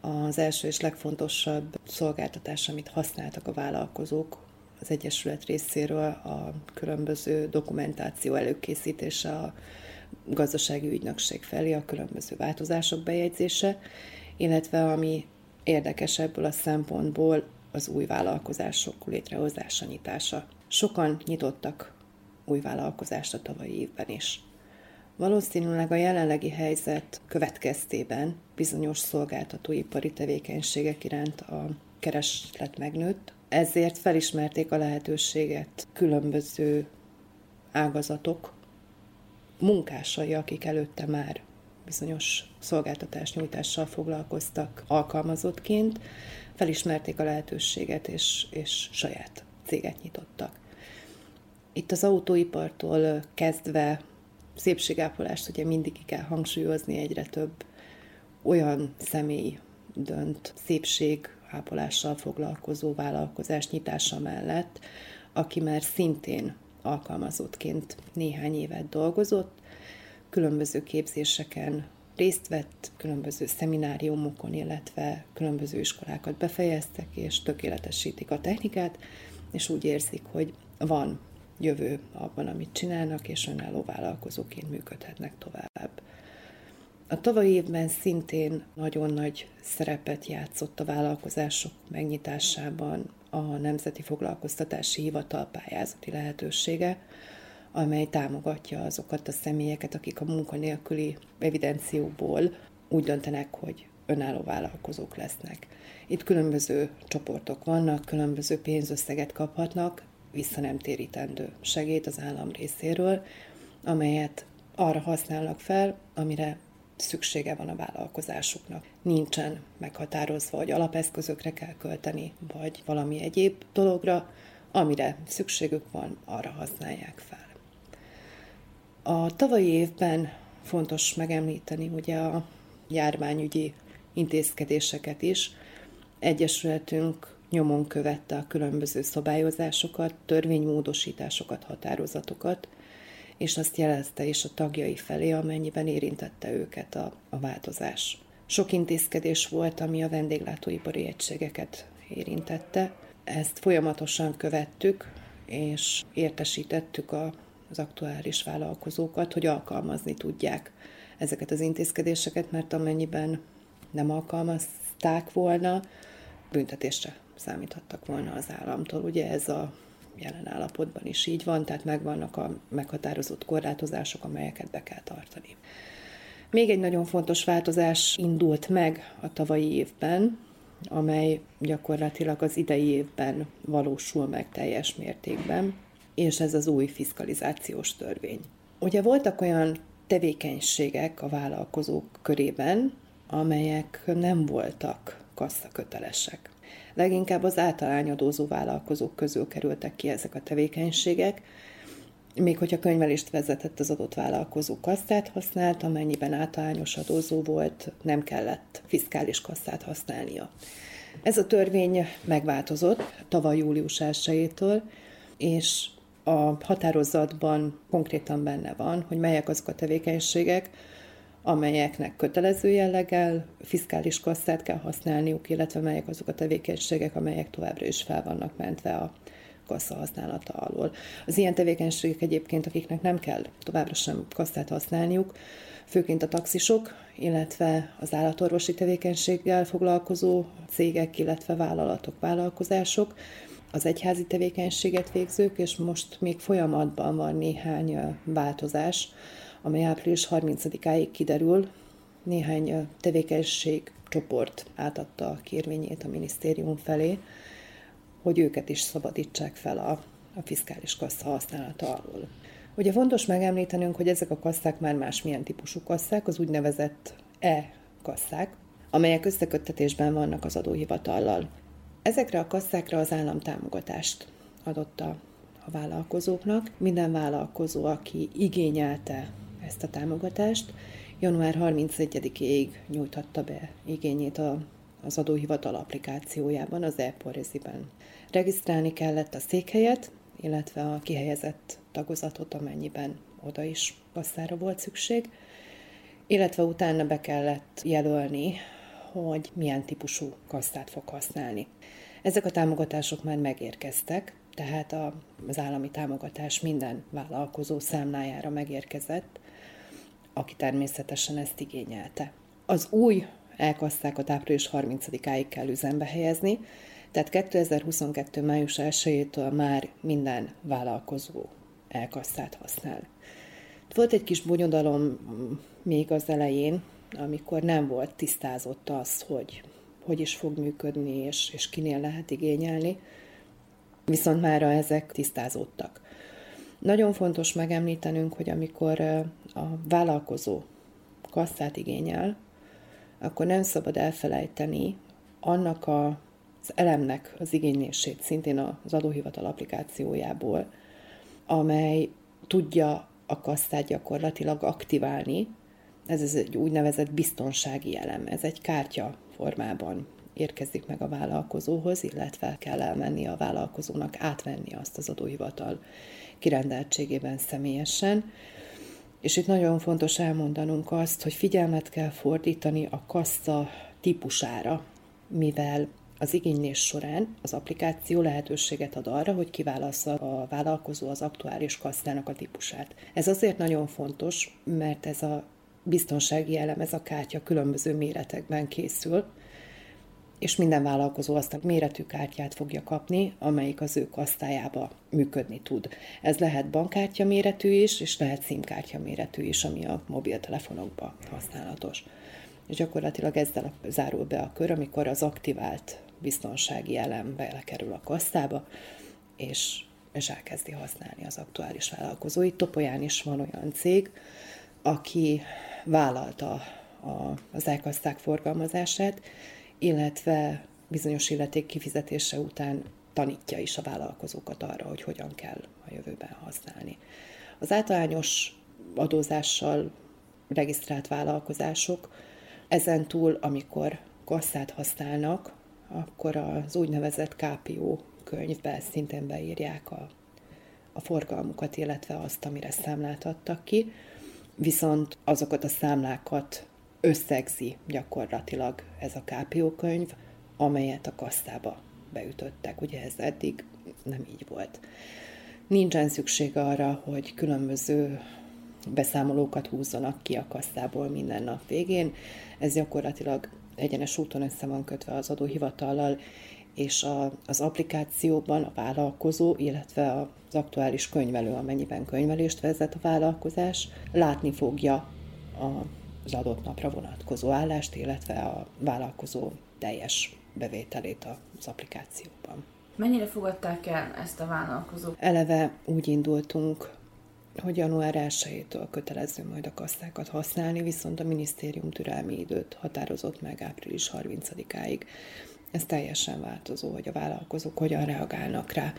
Speaker 10: az első és legfontosabb szolgáltatás, amit használtak a vállalkozók az Egyesület részéről, a különböző dokumentáció előkészítése a gazdasági ügynökség felé, a különböző változások bejegyzése, illetve ami érdekes ebből a szempontból az új vállalkozások létrehozása, nyitása. Sokan nyitottak új vállalkozást a tavalyi évben is. Valószínűleg a jelenlegi helyzet következtében bizonyos szolgáltatóipari tevékenységek iránt a kereslet megnőtt, ezért felismerték a lehetőséget különböző ágazatok munkásai, akik előtte már bizonyos szolgáltatás nyújtással foglalkoztak alkalmazottként, felismerték a lehetőséget, és, és saját céget nyitottak. Itt az autóipartól kezdve szépségápolást ugye mindig ki kell hangsúlyozni, egyre több olyan személy dönt szépségápolással foglalkozó vállalkozás nyitása mellett, aki már szintén alkalmazottként néhány évet dolgozott, különböző képzéseken részt vett, különböző szemináriumokon, illetve különböző iskolákat befejeztek, és tökéletesítik a technikát, és úgy érzik, hogy van jövő abban, amit csinálnak, és önálló vállalkozóként működhetnek tovább. A tavalyi évben szintén nagyon nagy szerepet játszott a vállalkozások megnyitásában a Nemzeti Foglalkoztatási Hivatal pályázati lehetősége, amely támogatja azokat a személyeket, akik a munkanélküli evidencióból úgy döntenek, hogy önálló vállalkozók lesznek. Itt különböző csoportok vannak, különböző pénzösszeget kaphatnak, vissza nem térítendő segét az állam részéről, amelyet arra használnak fel, amire szüksége van a vállalkozásuknak. Nincsen meghatározva, hogy alapeszközökre kell költeni, vagy valami egyéb dologra, amire szükségük van, arra használják fel. A tavalyi évben fontos megemlíteni ugye a járványügyi intézkedéseket is. Egyesületünk nyomon követte a különböző szabályozásokat, törvénymódosításokat, határozatokat, és azt jelezte is a tagjai felé, amennyiben érintette őket a, a változás. Sok intézkedés volt, ami a vendéglátóipari egységeket érintette. Ezt folyamatosan követtük, és értesítettük a, az aktuális vállalkozókat, hogy alkalmazni tudják ezeket az intézkedéseket, mert amennyiben nem alkalmazták volna, büntetésre számíthattak volna az államtól. Ugye ez a jelen állapotban is így van, tehát megvannak a meghatározott korlátozások, amelyeket be kell tartani. Még egy nagyon fontos változás indult meg a tavalyi évben, amely gyakorlatilag az idei évben valósul meg teljes mértékben, és ez az új fiskalizációs törvény. Ugye voltak olyan tevékenységek a vállalkozók körében, amelyek nem voltak kasszakötelesek. Leginkább az általányadózó vállalkozók közül kerültek ki ezek a tevékenységek, még hogyha könyvelést vezetett az adott vállalkozó kasszát használt, amennyiben általányos adózó volt, nem kellett fiskális kasszát használnia. Ez a törvény megváltozott tavaly július 1 és a határozatban konkrétan benne van, hogy melyek azok a tevékenységek, amelyeknek kötelező jelleggel fiskális kasszát kell használniuk, illetve melyek azok a tevékenységek, amelyek továbbra is fel vannak mentve a kassa használata alól. Az ilyen tevékenységek egyébként, akiknek nem kell továbbra sem kasszát használniuk, főként a taxisok, illetve az állatorvosi tevékenységgel foglalkozó cégek, illetve vállalatok, vállalkozások, az egyházi tevékenységet végzők, és most még folyamatban van néhány változás, amely április 30-áig kiderül. Néhány tevékenység csoport átadta a kérvényét a minisztérium felé, hogy őket is szabadítsák fel a, a fiskális kassa használata alól. Ugye fontos megemlítenünk, hogy ezek a kasszák már másmilyen típusú kasszák, az úgynevezett E-kasszák, amelyek összeköttetésben vannak az adóhivatallal. Ezekre a kasszákra az állam támogatást adott a, a vállalkozóknak. Minden vállalkozó, aki igényelte ezt a támogatást. Január 31-ig nyújthatta be igényét a, az adóhivatal applikációjában, az e ben Regisztrálni kellett a székhelyet, illetve a kihelyezett tagozatot, amennyiben oda is kasszára volt szükség, illetve utána be kellett jelölni, hogy milyen típusú kasszát fog használni. Ezek a támogatások már megérkeztek, tehát az állami támogatás minden vállalkozó számlájára megérkezett, aki természetesen ezt igényelte. Az új elkassztákat április 30-áig kell üzembe helyezni, tehát 2022. május 1-től már minden vállalkozó elkasszát használ. Volt egy kis bonyodalom még az elején, amikor nem volt tisztázott az, hogy hogy is fog működni, és, és kinél lehet igényelni, viszont már ezek tisztázódtak. Nagyon fontos megemlítenünk, hogy amikor a vállalkozó kasszát igényel, akkor nem szabad elfelejteni annak az elemnek az igénylését, szintén az adóhivatal applikációjából, amely tudja a kasszát gyakorlatilag aktiválni. Ez, ez egy úgynevezett biztonsági elem, ez egy kártya formában érkezik meg a vállalkozóhoz, illetve kell elmenni a vállalkozónak átvenni azt az adóhivatal kirendeltségében személyesen. És itt nagyon fontos elmondanunk azt, hogy figyelmet kell fordítani a kassa típusára, mivel az igénylés során az applikáció lehetőséget ad arra, hogy kiválassza a vállalkozó az aktuális kasztának a típusát. Ez azért nagyon fontos, mert ez a biztonsági elem, ez a kártya különböző méretekben készül, és minden vállalkozó azt a méretű kártyát fogja kapni, amelyik az ő kasztájába működni tud. Ez lehet bankkártya méretű is, és lehet SIM-kártya méretű is, ami a mobiltelefonokban használatos. És gyakorlatilag ezzel zárul be a kör, amikor az aktivált biztonsági elem belekerül a kasztába, és, és elkezdi használni az aktuális vállalkozóit. Topolyán is van olyan cég, aki vállalta a, az elkaszták forgalmazását, illetve bizonyos illeték kifizetése után tanítja is a vállalkozókat arra, hogy hogyan kell a jövőben használni. Az általános adózással regisztrált vállalkozások ezen túl, amikor kasszát használnak, akkor az úgynevezett KPO könyvbe szintén beírják a, a forgalmukat, illetve azt, amire számlát adtak ki, viszont azokat a számlákat összegzi gyakorlatilag ez a KPO könyv, amelyet a kasztába beütöttek. Ugye ez eddig nem így volt. Nincsen szükség arra, hogy különböző beszámolókat húzzanak ki a kasztából minden nap végén. Ez gyakorlatilag egyenes úton össze van kötve az adóhivatallal, és a, az applikációban a vállalkozó, illetve az aktuális könyvelő, amennyiben könyvelést vezet a vállalkozás, látni fogja a, az adott napra vonatkozó állást, illetve a vállalkozó teljes bevételét az applikációban.
Speaker 7: Mennyire fogadták el ezt a vállalkozók?
Speaker 10: Eleve úgy indultunk hogy január 1-től kötelező majd a kasztákat használni, viszont a minisztérium türelmi időt határozott meg április 30-áig. Ez teljesen változó, hogy a vállalkozók hogyan reagálnak rá.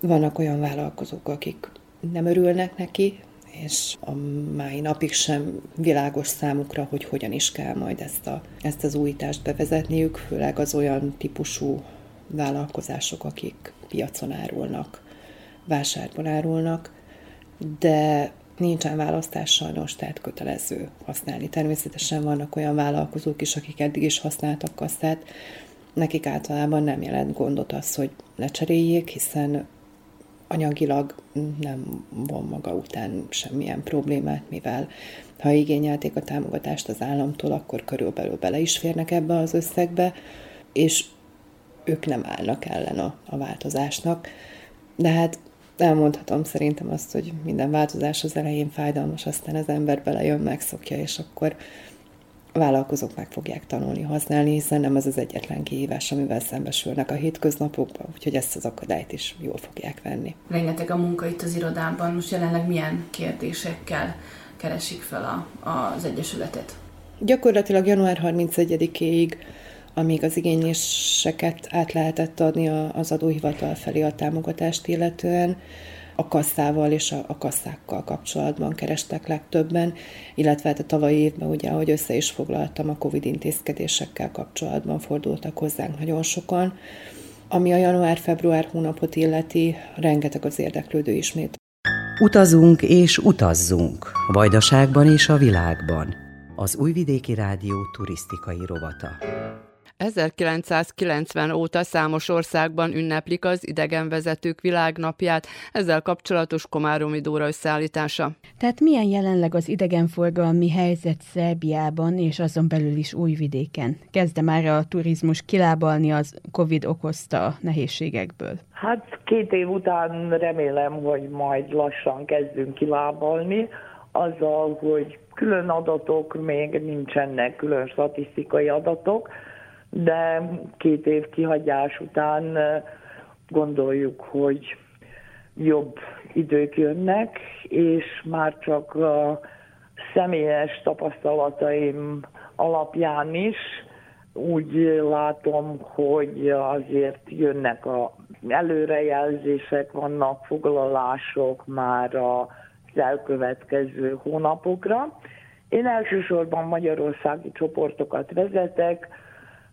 Speaker 10: Vannak olyan vállalkozók, akik nem örülnek neki, és a mai napig sem világos számukra, hogy hogyan is kell majd ezt, a, ezt az újítást bevezetniük, főleg az olyan típusú vállalkozások, akik piacon árulnak, vásárban árulnak, de nincsen választás sajnos, tehát kötelező használni. Természetesen vannak olyan vállalkozók is, akik eddig is használtak kasszát, nekik általában nem jelent gondot az, hogy lecseréljék, hiszen anyagilag nem von maga után semmilyen problémát, mivel ha igényelték a támogatást az államtól, akkor körülbelül bele is férnek ebbe az összegbe, és ők nem állnak ellen a, a változásnak. De hát elmondhatom szerintem azt, hogy minden változás az elején fájdalmas, aztán az ember belejön, megszokja, és akkor vállalkozók meg fogják tanulni használni, hiszen nem ez az egyetlen kihívás, amivel szembesülnek a hétköznapokban, úgyhogy ezt az akadályt is jól fogják venni.
Speaker 7: Rengeteg a munka itt az irodában, most jelenleg milyen kérdésekkel keresik fel a, az Egyesületet?
Speaker 10: Gyakorlatilag január 31-ig amíg az igényléseket át lehetett adni az adóhivatal felé a támogatást illetően, a kasszával és a, a kasszákkal kapcsolatban kerestek legtöbben, illetve hát a tavalyi évben, ugye, ahogy össze is foglaltam, a COVID intézkedésekkel kapcsolatban fordultak hozzánk nagyon sokan. Ami a január-február hónapot illeti, rengeteg az érdeklődő ismét.
Speaker 11: Utazunk és utazzunk, Vajdaságban és a világban. Az Újvidéki Rádió turisztikai rovata.
Speaker 2: 1990 óta számos országban ünneplik az idegenvezetők világnapját, ezzel kapcsolatos Komáromi Dóra összeállítása.
Speaker 12: Tehát milyen jelenleg az idegenforgalmi helyzet Szerbiában és azon belül is Újvidéken? Kezdte már a turizmus kilábalni az Covid okozta nehézségekből?
Speaker 13: Hát két év után remélem, hogy majd lassan kezdünk kilábalni, azzal, hogy külön adatok még nincsenek, külön statisztikai adatok, de két év kihagyás után gondoljuk, hogy jobb idők jönnek, és már csak a személyes tapasztalataim alapján is úgy látom, hogy azért jönnek a előrejelzések, vannak foglalások már az elkövetkező hónapokra. Én elsősorban magyarországi csoportokat vezetek,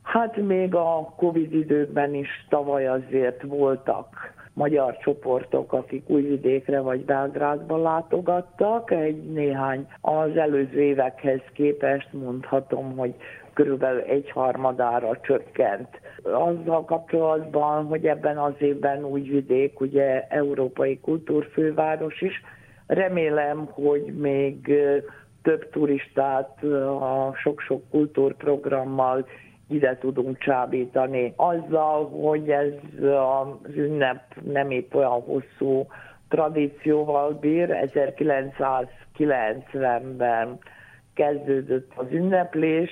Speaker 13: Hát még a Covid időkben is tavaly azért voltak magyar csoportok, akik Újvidékre vagy Belgrádba látogattak. Egy néhány az előző évekhez képest mondhatom, hogy körülbelül egy harmadára csökkent. Azzal kapcsolatban, hogy ebben az évben Újvidék ugye európai kultúrfőváros is, remélem, hogy még több turistát a sok-sok kultúrprogrammal ide tudunk csábítani. Azzal, hogy ez az ünnep nem épp olyan hosszú tradícióval bír, 1990-ben kezdődött az ünneplés,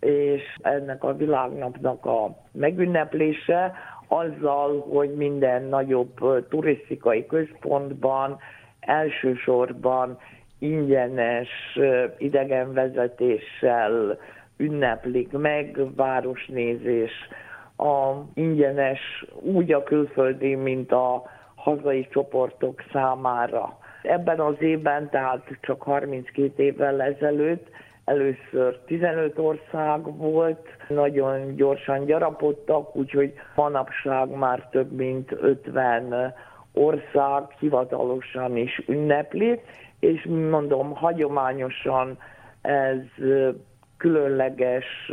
Speaker 13: és ennek a világnapnak a megünneplése azzal, hogy minden nagyobb turisztikai központban elsősorban ingyenes idegenvezetéssel ünneplik meg, városnézés, a ingyenes úgy a külföldi, mint a hazai csoportok számára. Ebben az évben, tehát csak 32 évvel ezelőtt először 15 ország volt, nagyon gyorsan gyarapodtak, úgyhogy manapság már több mint 50 ország hivatalosan is ünnepli, és mondom, hagyományosan ez különleges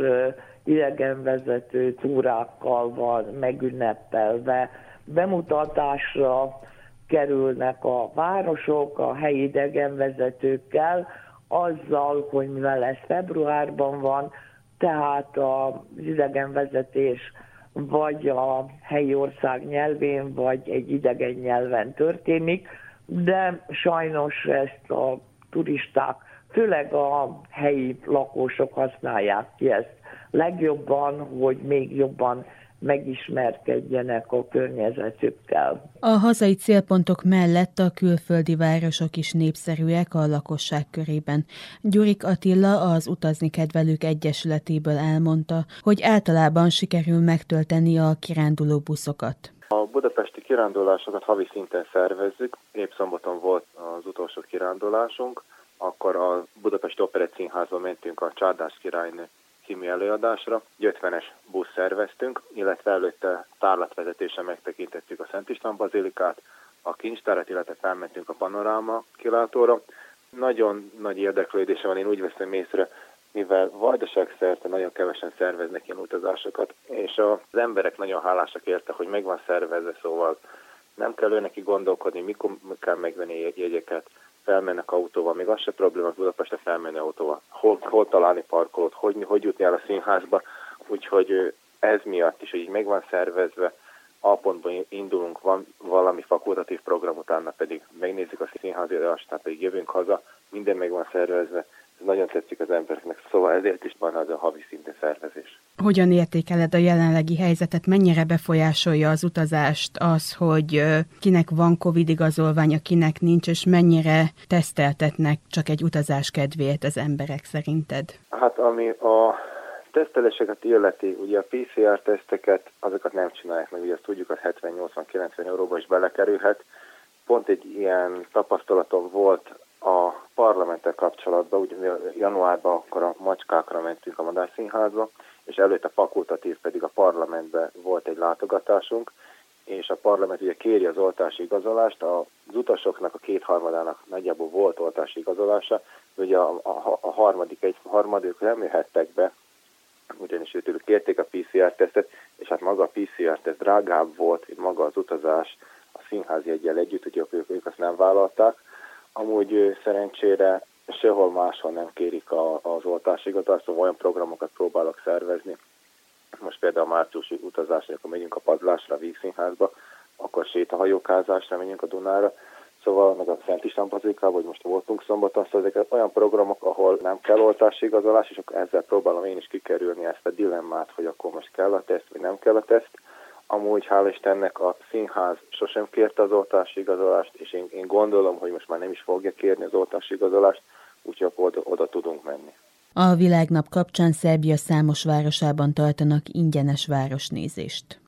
Speaker 13: idegenvezető túrákkal van megünnepelve. Bemutatásra kerülnek a városok a helyi idegenvezetőkkel, azzal, hogy mivel ez februárban van, tehát az idegenvezetés vagy a helyi ország nyelvén, vagy egy idegen nyelven történik, de sajnos ezt a turisták főleg a helyi lakósok használják ki ezt legjobban, hogy még jobban megismerkedjenek a környezetükkel.
Speaker 12: A hazai célpontok mellett a külföldi városok is népszerűek a lakosság körében. Gyurik Attila az Utazni Kedvelők Egyesületéből elmondta, hogy általában sikerül megtölteni a kiránduló buszokat.
Speaker 14: A budapesti kirándulásokat havi szinten szervezzük. Épp szombaton volt az utolsó kirándulásunk akkor a Budapesti Operett Színházban mentünk a Csárdás királynő című előadásra. 50-es busz szerveztünk, illetve előtte tárlatvezetésen megtekintettük a Szent István bazilikát, a kincstárat, illetve felmentünk a panoráma kilátóra. Nagyon nagy érdeklődése van, én úgy veszem észre, mivel vajdaság szerte nagyon kevesen szerveznek ilyen utazásokat, és az emberek nagyon hálásak érte, hogy meg van szervezve, szóval nem kell ő neki gondolkodni, mikor kell megvenni jegyeket, felmennek autóval, még az se probléma, Budapestre felmenni autóval, hol, hol találni parkolót, hogy, hogy jutni el a színházba, úgyhogy ez miatt is, hogy így meg szervezve, a pontban indulunk, van valami fakultatív program, utána pedig megnézzük a színházi adást, tehát pedig jövünk haza, minden meg van szervezve, ez nagyon tetszik az embereknek, szóval ezért is van az a havi szintű szervezés.
Speaker 12: Hogyan értékeled a jelenlegi helyzetet, mennyire befolyásolja az utazást az, hogy kinek van Covid igazolványa, kinek nincs, és mennyire teszteltetnek csak egy utazás kedvéért az emberek szerinted?
Speaker 14: Hát ami a teszteléseket illeti, ugye a PCR-teszteket, azokat nem csinálják meg, ugye azt tudjuk, hogy 70-80-90 euróba is belekerülhet. Pont egy ilyen tapasztalatom volt a parlamenttel kapcsolatban, ugye januárban akkor a macskákra mentünk a Madárszínházba, és előtte fakultatív pedig a parlamentbe volt egy látogatásunk, és a parlament ugye kéri az oltási igazolást, az utasoknak a kétharmadának nagyjából volt oltási igazolása, ugye a, a, a harmadik, egy harmadik nem jöhettek be, ugyanis őtőlük kérték a PCR-tesztet, és hát maga a PCR-teszt drágább volt, mint maga az utazás a színházi egyel együtt, hogy ők, ők azt nem vállalták, Amúgy szerencsére sehol máshol nem kérik a, az oltásigatást, szóval olyan programokat próbálok szervezni. Most például a márciusi utazás, amikor megyünk a padlásra, a Vígszínházba, akkor sétahajókázásra megyünk a Dunára, Szóval meg a Szent István Bazilikába, hogy most voltunk szombaton, szóval ezek olyan programok, ahol nem kell oltási igazolás, és akkor ezzel próbálom én is kikerülni ezt a dilemmát, hogy akkor most kell a teszt, vagy nem kell a teszt. Amúgy hál' Istennek a színház sosem kérte az oltási igazolást, és én, én gondolom, hogy most már nem is fogja kérni az oltási igazolást, úgyhogy oda, oda tudunk menni.
Speaker 12: A világnap kapcsán Szerbia számos városában tartanak ingyenes városnézést.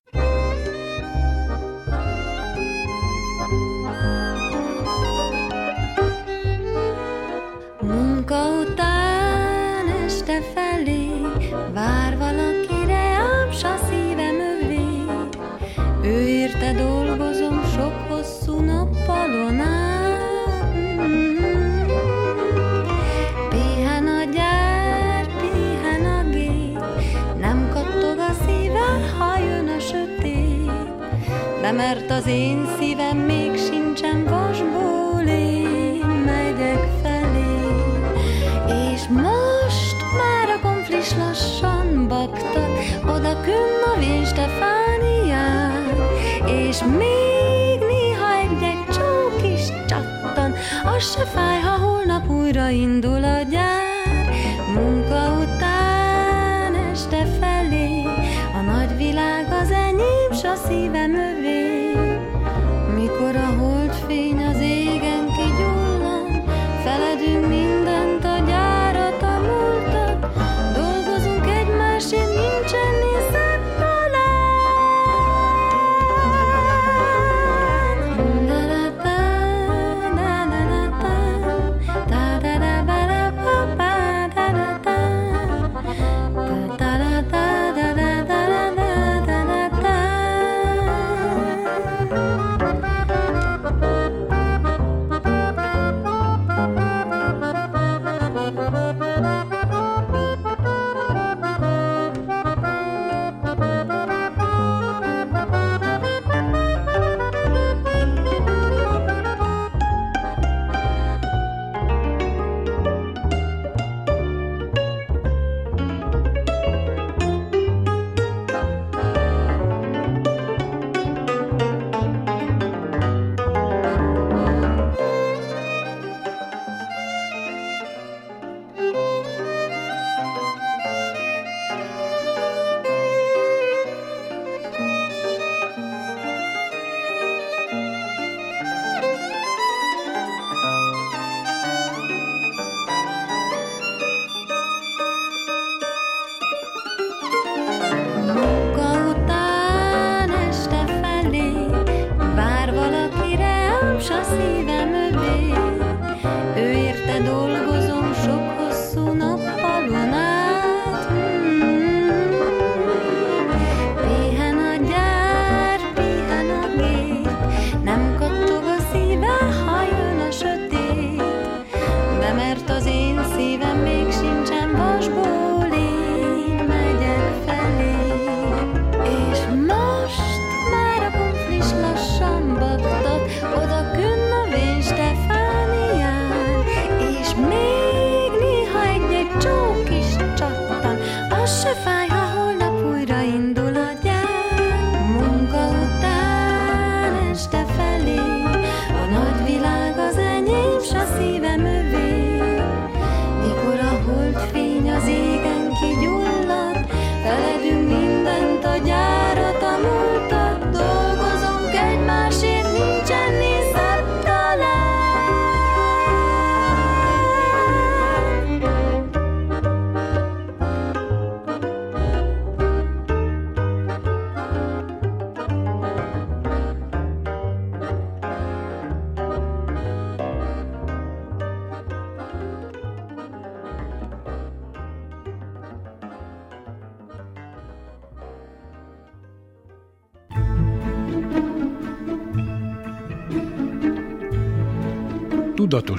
Speaker 15: Dolgozom sok hosszú nappalon át. Pihen a gyár, pihen a gép, nem kattog a szíve, ha jön a sötét. De mert az én szívem még sincsen vasból, én megyek felé. És most már a konflis lassan baktat, oda künn a Vén Stefánián, és még néha egy-egy csók is csattan, az se fáj, ha holnap újra indul a gyár.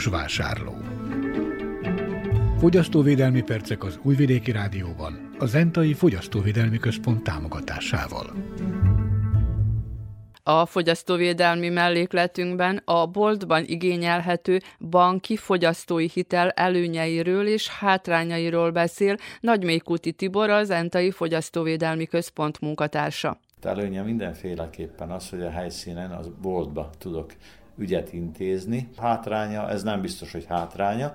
Speaker 5: Tudatos vásárló. Fogyasztóvédelmi percek az Újvidéki Rádióban, a Zentai Fogyasztóvédelmi Központ támogatásával.
Speaker 2: A fogyasztóvédelmi mellékletünkben a boltban igényelhető banki fogyasztói hitel előnyeiről és hátrányairól beszél Nagymékuti Tibor, az Entai Fogyasztóvédelmi Központ munkatársa.
Speaker 16: Előnye mindenféleképpen az, hogy a helyszínen, az boltba tudok ügyet intézni. Hátránya, ez nem biztos, hogy hátránya,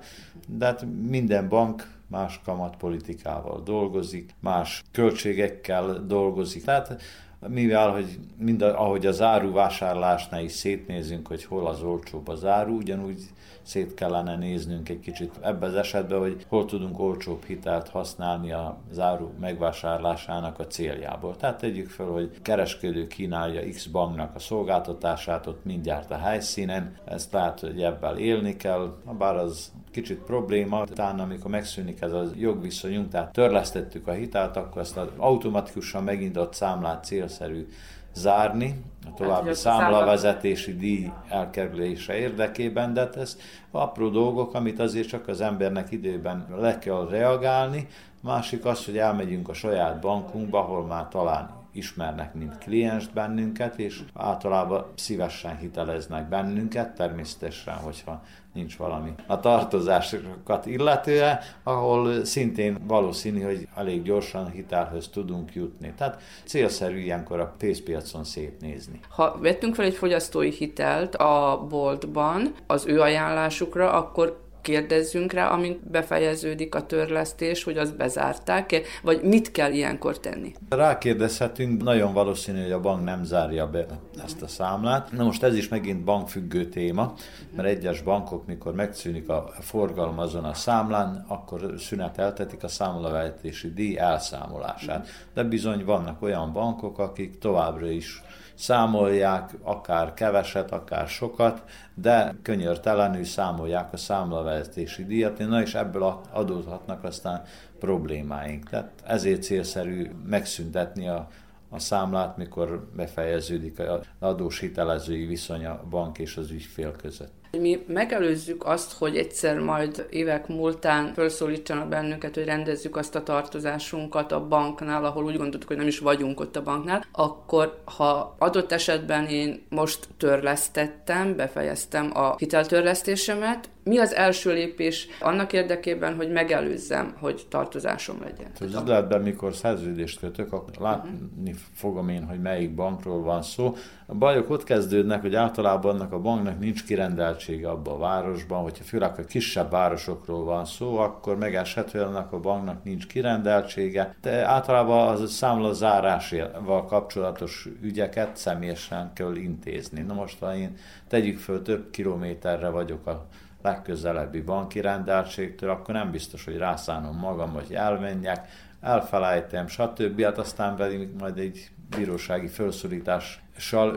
Speaker 16: de hát minden bank más kamatpolitikával dolgozik, más költségekkel dolgozik. Tehát mivel, hogy mind ahogy az áruvásárlásnál is szétnézünk, hogy hol az olcsóbb az áru, ugyanúgy szét kellene néznünk egy kicsit ebben az esetben, hogy hol tudunk olcsóbb hitelt használni az áru megvásárlásának a céljából. Tehát tegyük fel, hogy kereskedő kínálja X banknak a szolgáltatását ott mindjárt a helyszínen, ezt lehet, hogy ebben élni kell, bár az kicsit probléma, talán amikor megszűnik ez a jogviszonyunk, tehát törlesztettük a hitelt, akkor ezt automatikusan megindott számlát célszerű zárni, a további hát, számlavezetési díj elkerülése érdekében, de hát ez apró dolgok, amit azért csak az embernek időben le kell reagálni. Másik az, hogy elmegyünk a saját bankunkba, ahol már talán ismernek, mint kliens bennünket, és általában szívesen hiteleznek bennünket, természetesen, hogyha nincs valami a tartozásokat illetően, ahol szintén valószínű, hogy elég gyorsan hitelhöz tudunk jutni. Tehát célszerű ilyenkor a pénzpiacon szétnézni.
Speaker 2: Ha vettünk fel egy fogyasztói hitelt a boltban az ő ajánlásukra, akkor kérdezzünk rá, amint befejeződik a törlesztés, hogy azt bezárták-e, vagy mit kell ilyenkor tenni?
Speaker 16: Rákérdezhetünk, nagyon valószínű, hogy a bank nem zárja be ezt a számlát. Na most ez is megint bankfüggő téma, mert egyes bankok, mikor megszűnik a forgalom azon a számlán, akkor szüneteltetik a számlavezetési díj elszámolását. De bizony vannak olyan bankok, akik továbbra is számolják, akár keveset, akár sokat, de könyörtelenül számolják a számlavezetési díjat, na és ebből adódhatnak aztán problémáink. Tehát ezért célszerű megszüntetni a, a számlát, mikor befejeződik az adós hitelezői viszony a bank és az ügyfél között.
Speaker 2: Mi megelőzzük azt, hogy egyszer majd évek múltán felszólítsanak bennünket, hogy rendezzük azt a tartozásunkat a banknál, ahol úgy gondoltuk, hogy nem is vagyunk ott a banknál, akkor ha adott esetben én most törlesztettem, befejeztem a hiteltörlesztésemet, mi az első lépés annak érdekében, hogy megelőzzem, hogy tartozásom legyen?
Speaker 16: Az üzletben, mikor szerződést kötök, akkor látni fogom én, hogy melyik bankról van szó. A bajok ott kezdődnek, hogy általában annak a banknak nincs kirendeltsége abban a városban, hogyha főleg a kisebb városokról van szó, akkor megeshet, hogy annak a banknak nincs kirendeltsége, de általában az számla zárásával kapcsolatos ügyeket személyesen kell intézni. Na most, ha én tegyük föl, több kilométerre vagyok a legközelebbi banki rendeltségtől, akkor nem biztos, hogy rászánom magam, hogy elmenjek, elfelejtem, stb. Hát aztán pedig majd egy bírósági felszólítás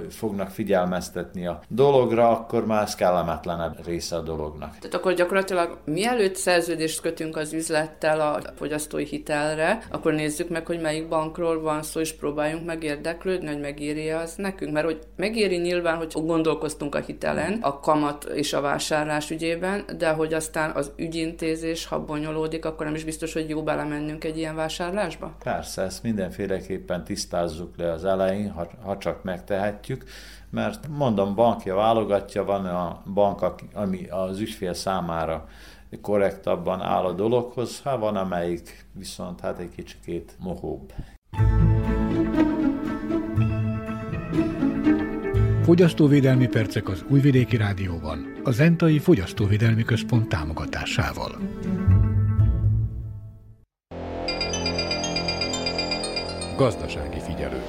Speaker 16: fognak figyelmeztetni a dologra, akkor már ez kellemetlenebb része a dolognak.
Speaker 2: Tehát akkor gyakorlatilag mielőtt szerződést kötünk az üzlettel a fogyasztói hitelre, akkor nézzük meg, hogy melyik bankról van szó, és próbáljunk meg érdeklődni, hogy megéri az nekünk. Mert hogy megéri nyilván, hogy gondolkoztunk a hitelen, a kamat és a vásárlás ügyében, de hogy aztán az ügyintézés, ha bonyolódik, akkor nem is biztos, hogy jó belemennünk egy ilyen vásárlásba?
Speaker 16: Persze, ezt mindenféleképpen tisztázzuk le az elején, ha, ha csak meg megtehetjük, mert mondom, bankja válogatja, van a bank, ami az ügyfél számára korrektabban áll a dologhoz, ha van amelyik viszont hát egy kicsikét mohóbb.
Speaker 5: Fogyasztóvédelmi percek az Újvidéki Rádióban, a Zentai Fogyasztóvédelmi Központ támogatásával. Gazdasági figyelő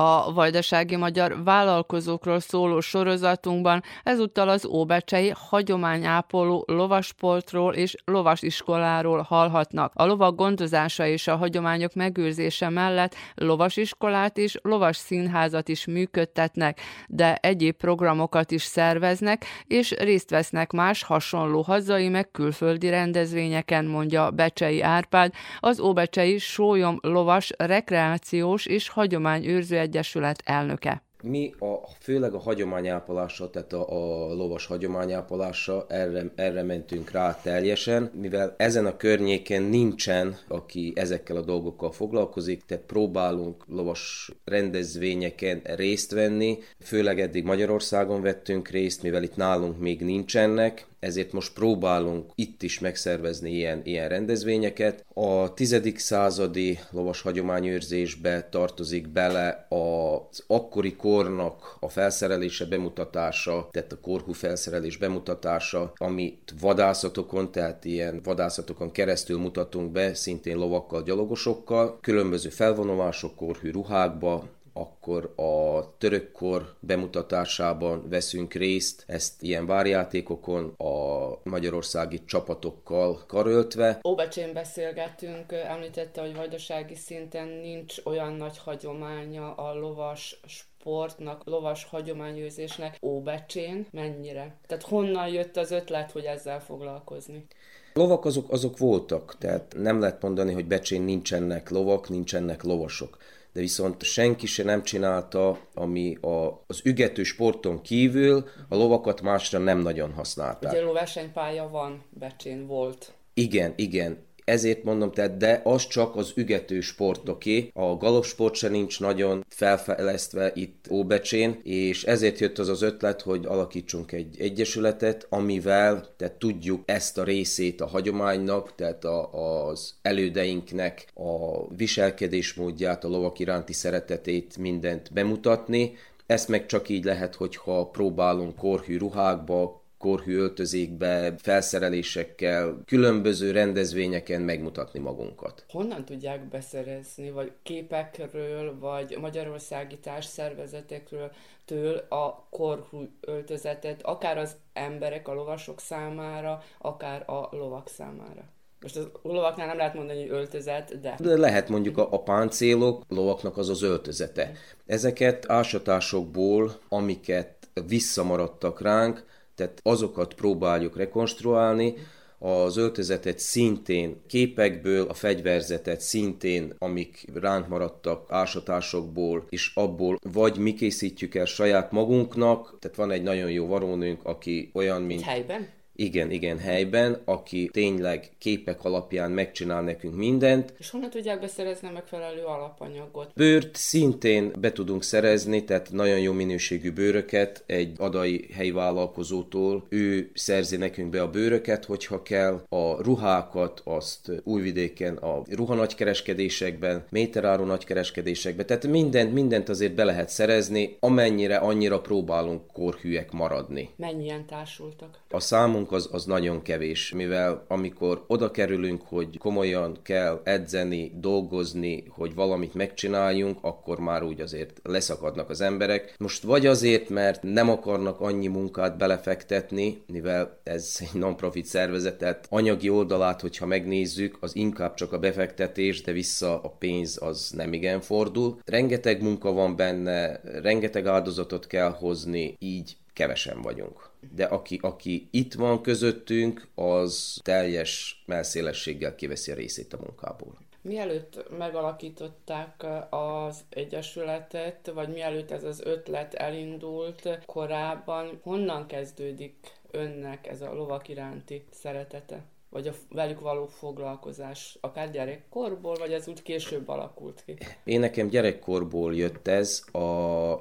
Speaker 2: a vajdasági magyar vállalkozókról szóló sorozatunkban ezúttal az óbecsei hagyományápoló lovasportról és lovasiskoláról hallhatnak. A lovak gondozása és a hagyományok megőrzése mellett lovasiskolát és lovas színházat is működtetnek, de egyéb programokat is szerveznek, és részt vesznek más hasonló hazai meg külföldi rendezvényeken, mondja Becsei Árpád, az Óbecsei Sólyom Lovas Rekreációs és Hagyományőrző Egyesület elnöke.
Speaker 17: Mi a, főleg a hagyományápolásra, tehát a, a lovas hagyományápolásra, erre, erre mentünk rá teljesen, mivel ezen a környéken nincsen, aki ezekkel a dolgokkal foglalkozik, tehát próbálunk lovas rendezvényeken részt venni, főleg eddig Magyarországon vettünk részt, mivel itt nálunk még nincsenek, ezért most próbálunk itt is megszervezni ilyen, ilyen rendezvényeket. A 10. századi lovas hagyományőrzésbe tartozik bele az akkori kornak a felszerelése bemutatása, tehát a korhú felszerelés bemutatása, amit vadászatokon, tehát ilyen vadászatokon keresztül mutatunk be, szintén lovakkal, gyalogosokkal, különböző felvonulások, korhű ruhákba, akkor a törökkor bemutatásában veszünk részt, ezt ilyen várjátékokon a magyarországi csapatokkal karöltve.
Speaker 2: Óbecsén beszélgettünk, említette, hogy vajdasági szinten nincs olyan nagy hagyománya a lovas sportnak, lovas hagyományőrzésnek Óbecsén mennyire? Tehát honnan jött az ötlet, hogy ezzel foglalkozni?
Speaker 17: Lovak azok, azok voltak, tehát nem lehet mondani, hogy Becsén nincsenek lovak, nincsenek lovasok. De viszont senki se nem csinálta, ami a, az ügető sporton kívül a lovakat másra nem nagyon használták.
Speaker 2: Ugye versenypálya van, Becsén volt.
Speaker 17: Igen, igen ezért mondom, tehát de az csak az ügető sportoké. A galopsport se nincs nagyon felfejlesztve itt Óbecsén, és ezért jött az az ötlet, hogy alakítsunk egy egyesületet, amivel tehát tudjuk ezt a részét a hagyománynak, tehát a, az elődeinknek a viselkedésmódját, a lovak iránti szeretetét, mindent bemutatni, ezt meg csak így lehet, hogyha próbálunk korhű ruhákba, korhű öltözékbe, felszerelésekkel, különböző rendezvényeken megmutatni magunkat.
Speaker 2: Honnan tudják beszerezni, vagy képekről, vagy magyarországi társszervezetekről től a korhű öltözetet, akár az emberek, a lovasok számára, akár a lovak számára? Most az lovaknál nem lehet mondani, hogy öltözet, de...
Speaker 17: De lehet mondjuk a, a páncélok, a lovaknak az az öltözete. Ezeket ásatásokból, amiket visszamaradtak ránk, tehát azokat próbáljuk rekonstruálni, az öltözetet szintén képekből, a fegyverzetet szintén, amik ránk maradtak ásatásokból, és abból vagy mi készítjük el saját magunknak, tehát van egy nagyon jó varónőnk, aki olyan, mint...
Speaker 2: Helyben?
Speaker 17: Igen, igen, helyben, aki tényleg képek alapján megcsinál nekünk mindent.
Speaker 2: És honnan tudják beszerezni a megfelelő alapanyagot?
Speaker 17: Bőrt szintén be tudunk szerezni, tehát nagyon jó minőségű bőröket egy adai helyi vállalkozótól. Ő szerzi nekünk be a bőröket, hogyha kell. A ruhákat azt újvidéken, a ruhanagykereskedésekben, méteráru nagykereskedésekben, tehát mindent, mindent azért be lehet szerezni, amennyire annyira próbálunk korhűek maradni.
Speaker 2: Mennyien társultak?
Speaker 17: A számunk az, az nagyon kevés, mivel amikor oda kerülünk, hogy komolyan kell edzeni, dolgozni, hogy valamit megcsináljunk, akkor már úgy azért leszakadnak az emberek. Most vagy azért, mert nem akarnak annyi munkát belefektetni, mivel ez egy non-profit szervezet, tehát anyagi oldalát, hogyha megnézzük, az inkább csak a befektetés, de vissza a pénz az nem igen fordul. Rengeteg munka van benne, rengeteg áldozatot kell hozni, így kevesen vagyunk de aki, aki itt van közöttünk, az teljes melszélességgel kiveszi a részét a munkából.
Speaker 2: Mielőtt megalakították az Egyesületet, vagy mielőtt ez az ötlet elindult korábban, honnan kezdődik önnek ez a lovak iránti szeretete? Vagy a velük való foglalkozás, akár gyerekkorból, vagy ez úgy később alakult ki?
Speaker 17: Én nekem gyerekkorból jött ez, a,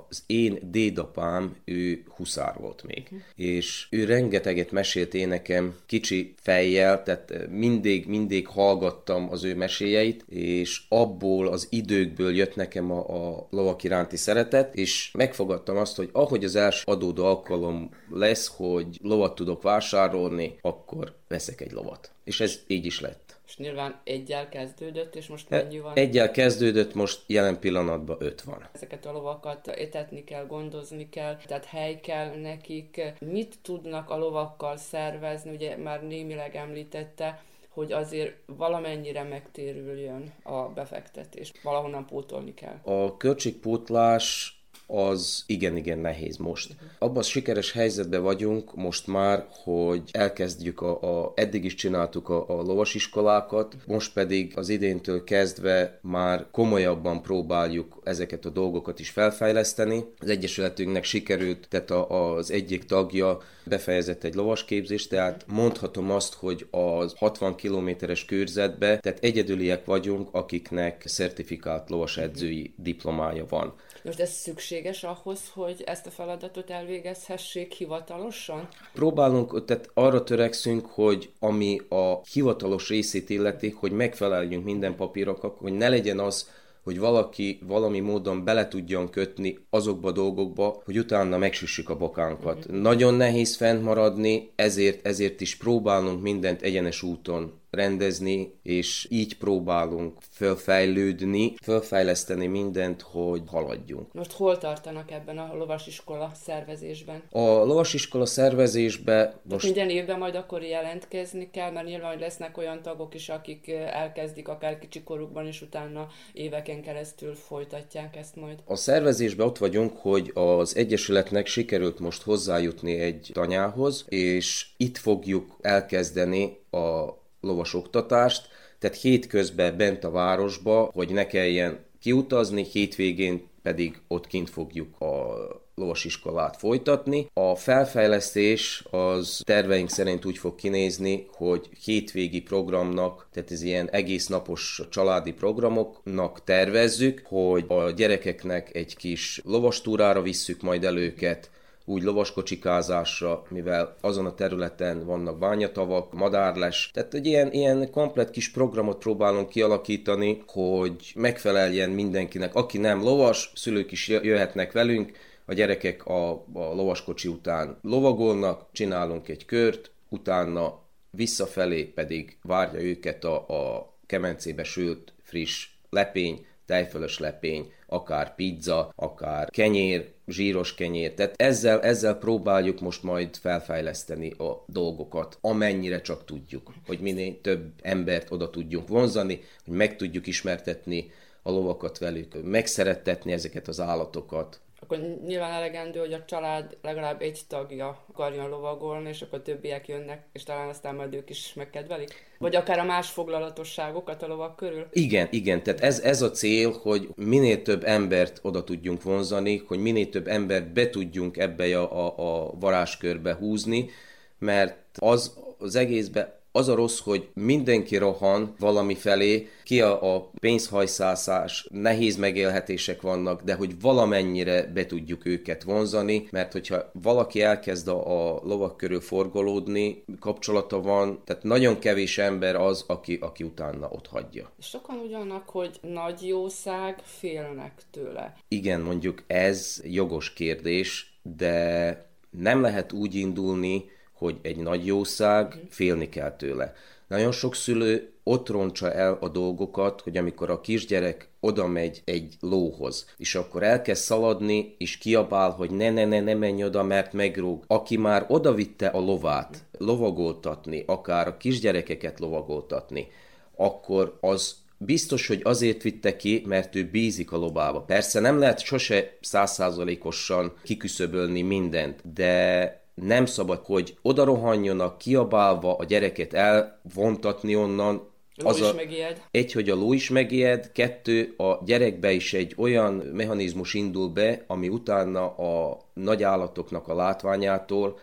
Speaker 17: az én dédapám, ő huszár volt még, uh-huh. és ő rengeteget mesélt én nekem kicsi fejjel, tehát mindig, mindig hallgattam az ő meséjeit, és abból az időkből jött nekem a, a lovak iránti szeretet, és megfogadtam azt, hogy ahogy az első adódó alkalom lesz, hogy lovat tudok vásárolni, akkor veszek egy lovat. És ez így is lett.
Speaker 2: És nyilván egyel kezdődött, és most mennyi van?
Speaker 17: Egyel kezdődött, most jelen pillanatban öt van.
Speaker 2: Ezeket a lovakat etetni kell, gondozni kell, tehát hely kell nekik. Mit tudnak a lovakkal szervezni? Ugye már némileg említette, hogy azért valamennyire megtérüljön a befektetés. Valahonnan pótolni kell.
Speaker 17: A költségpótlás az igen-igen nehéz most. Abban sikeres helyzetben vagyunk most már, hogy elkezdjük a, a eddig is csináltuk a, a lovasiskolákat, most pedig az idéntől kezdve már komolyabban próbáljuk ezeket a dolgokat is felfejleszteni. Az Egyesületünknek sikerült, tehát a, az egyik tagja befejezett egy lovasképzést, tehát mondhatom azt, hogy az 60 kilométeres körzetbe, tehát egyedüliek vagyunk, akiknek szertifikált lovasedzői diplomája van.
Speaker 2: Most ez szükséges ahhoz, hogy ezt a feladatot elvégezhessék hivatalosan?
Speaker 17: Próbálunk, tehát arra törekszünk, hogy ami a hivatalos részét illeti, hogy megfeleljünk minden papíroknak, hogy ne legyen az, hogy valaki valami módon bele tudjon kötni azokba a dolgokba, hogy utána megsüssük a bokánkat. Uh-huh. Nagyon nehéz fent maradni, ezért, ezért is próbálunk mindent egyenes úton rendezni, és így próbálunk fölfejlődni, fölfejleszteni mindent, hogy haladjunk.
Speaker 2: Most hol tartanak ebben a lovasiskola szervezésben?
Speaker 17: A lovasiskola szervezésbe
Speaker 2: most... minden évben majd akkor jelentkezni kell, mert nyilván hogy lesznek olyan tagok is, akik elkezdik akár kicsi korukban, és utána éveken keresztül folytatják ezt majd.
Speaker 17: A szervezésben ott vagyunk, hogy az Egyesületnek sikerült most hozzájutni egy tanyához, és itt fogjuk elkezdeni a lovas oktatást, tehát hétközben bent a városba, hogy ne kelljen kiutazni, hétvégén pedig ott kint fogjuk a lovasiskolát folytatni. A felfejlesztés az terveink szerint úgy fog kinézni, hogy hétvégi programnak, tehát ez ilyen egész napos családi programoknak tervezzük, hogy a gyerekeknek egy kis lovastúrára visszük majd el őket, úgy lovaskocsikázásra, mivel azon a területen vannak bányatavak, madárles, tehát egy ilyen, ilyen komplet kis programot próbálunk kialakítani, hogy megfeleljen mindenkinek. Aki nem lovas, szülők is jöhetnek velünk, a gyerekek a, a lovaskocsi után lovagolnak, csinálunk egy kört, utána visszafelé pedig várja őket a, a kemencébe sült friss lepény, tejfölös lepény, akár pizza, akár kenyér, zsíros kenyér. Tehát ezzel, ezzel próbáljuk most majd felfejleszteni a dolgokat, amennyire csak tudjuk, hogy minél több embert oda tudjunk vonzani, hogy meg tudjuk ismertetni a lovakat velük, megszerettetni ezeket az állatokat,
Speaker 2: akkor nyilván elegendő, hogy a család legalább egy tagja akarjon lovagolni, és akkor többiek jönnek, és talán aztán majd ők is megkedvelik? Vagy akár a más foglalatosságokat a lovak körül?
Speaker 17: Igen, igen, tehát ez, ez a cél, hogy minél több embert oda tudjunk vonzani, hogy minél több embert be tudjunk ebbe a, a, a varázskörbe húzni, mert az az egészbe az a rossz, hogy mindenki rohan valami felé, ki a, a pénzhajszászás, nehéz megélhetések vannak, de hogy valamennyire be tudjuk őket vonzani, mert hogyha valaki elkezd a, a lovak körül forgolódni, kapcsolata van, tehát nagyon kevés ember az, aki, aki utána ott hagyja.
Speaker 2: Sokan ugyanak, hogy nagy jószág, félnek tőle.
Speaker 17: Igen, mondjuk ez jogos kérdés, de nem lehet úgy indulni, hogy egy nagy jószág, félni kell tőle. Nagyon sok szülő ott roncsa el a dolgokat, hogy amikor a kisgyerek oda megy egy lóhoz, és akkor elkezd szaladni, és kiabál, hogy ne, ne, ne, ne menj oda, mert megrúg. Aki már oda vitte a lovát lovagoltatni, akár a kisgyerekeket lovagoltatni, akkor az biztos, hogy azért vitte ki, mert ő bízik a lobába. Persze nem lehet sose százszázalékosan kiküszöbölni mindent, de nem szabad, hogy oda rohanjonak, kiabálva a gyereket elvontatni onnan,
Speaker 2: az a, megijed.
Speaker 17: Egy, hogy a ló is megijed, kettő, a gyerekbe is egy olyan mechanizmus indul be, ami utána a nagy állatoknak a látványától,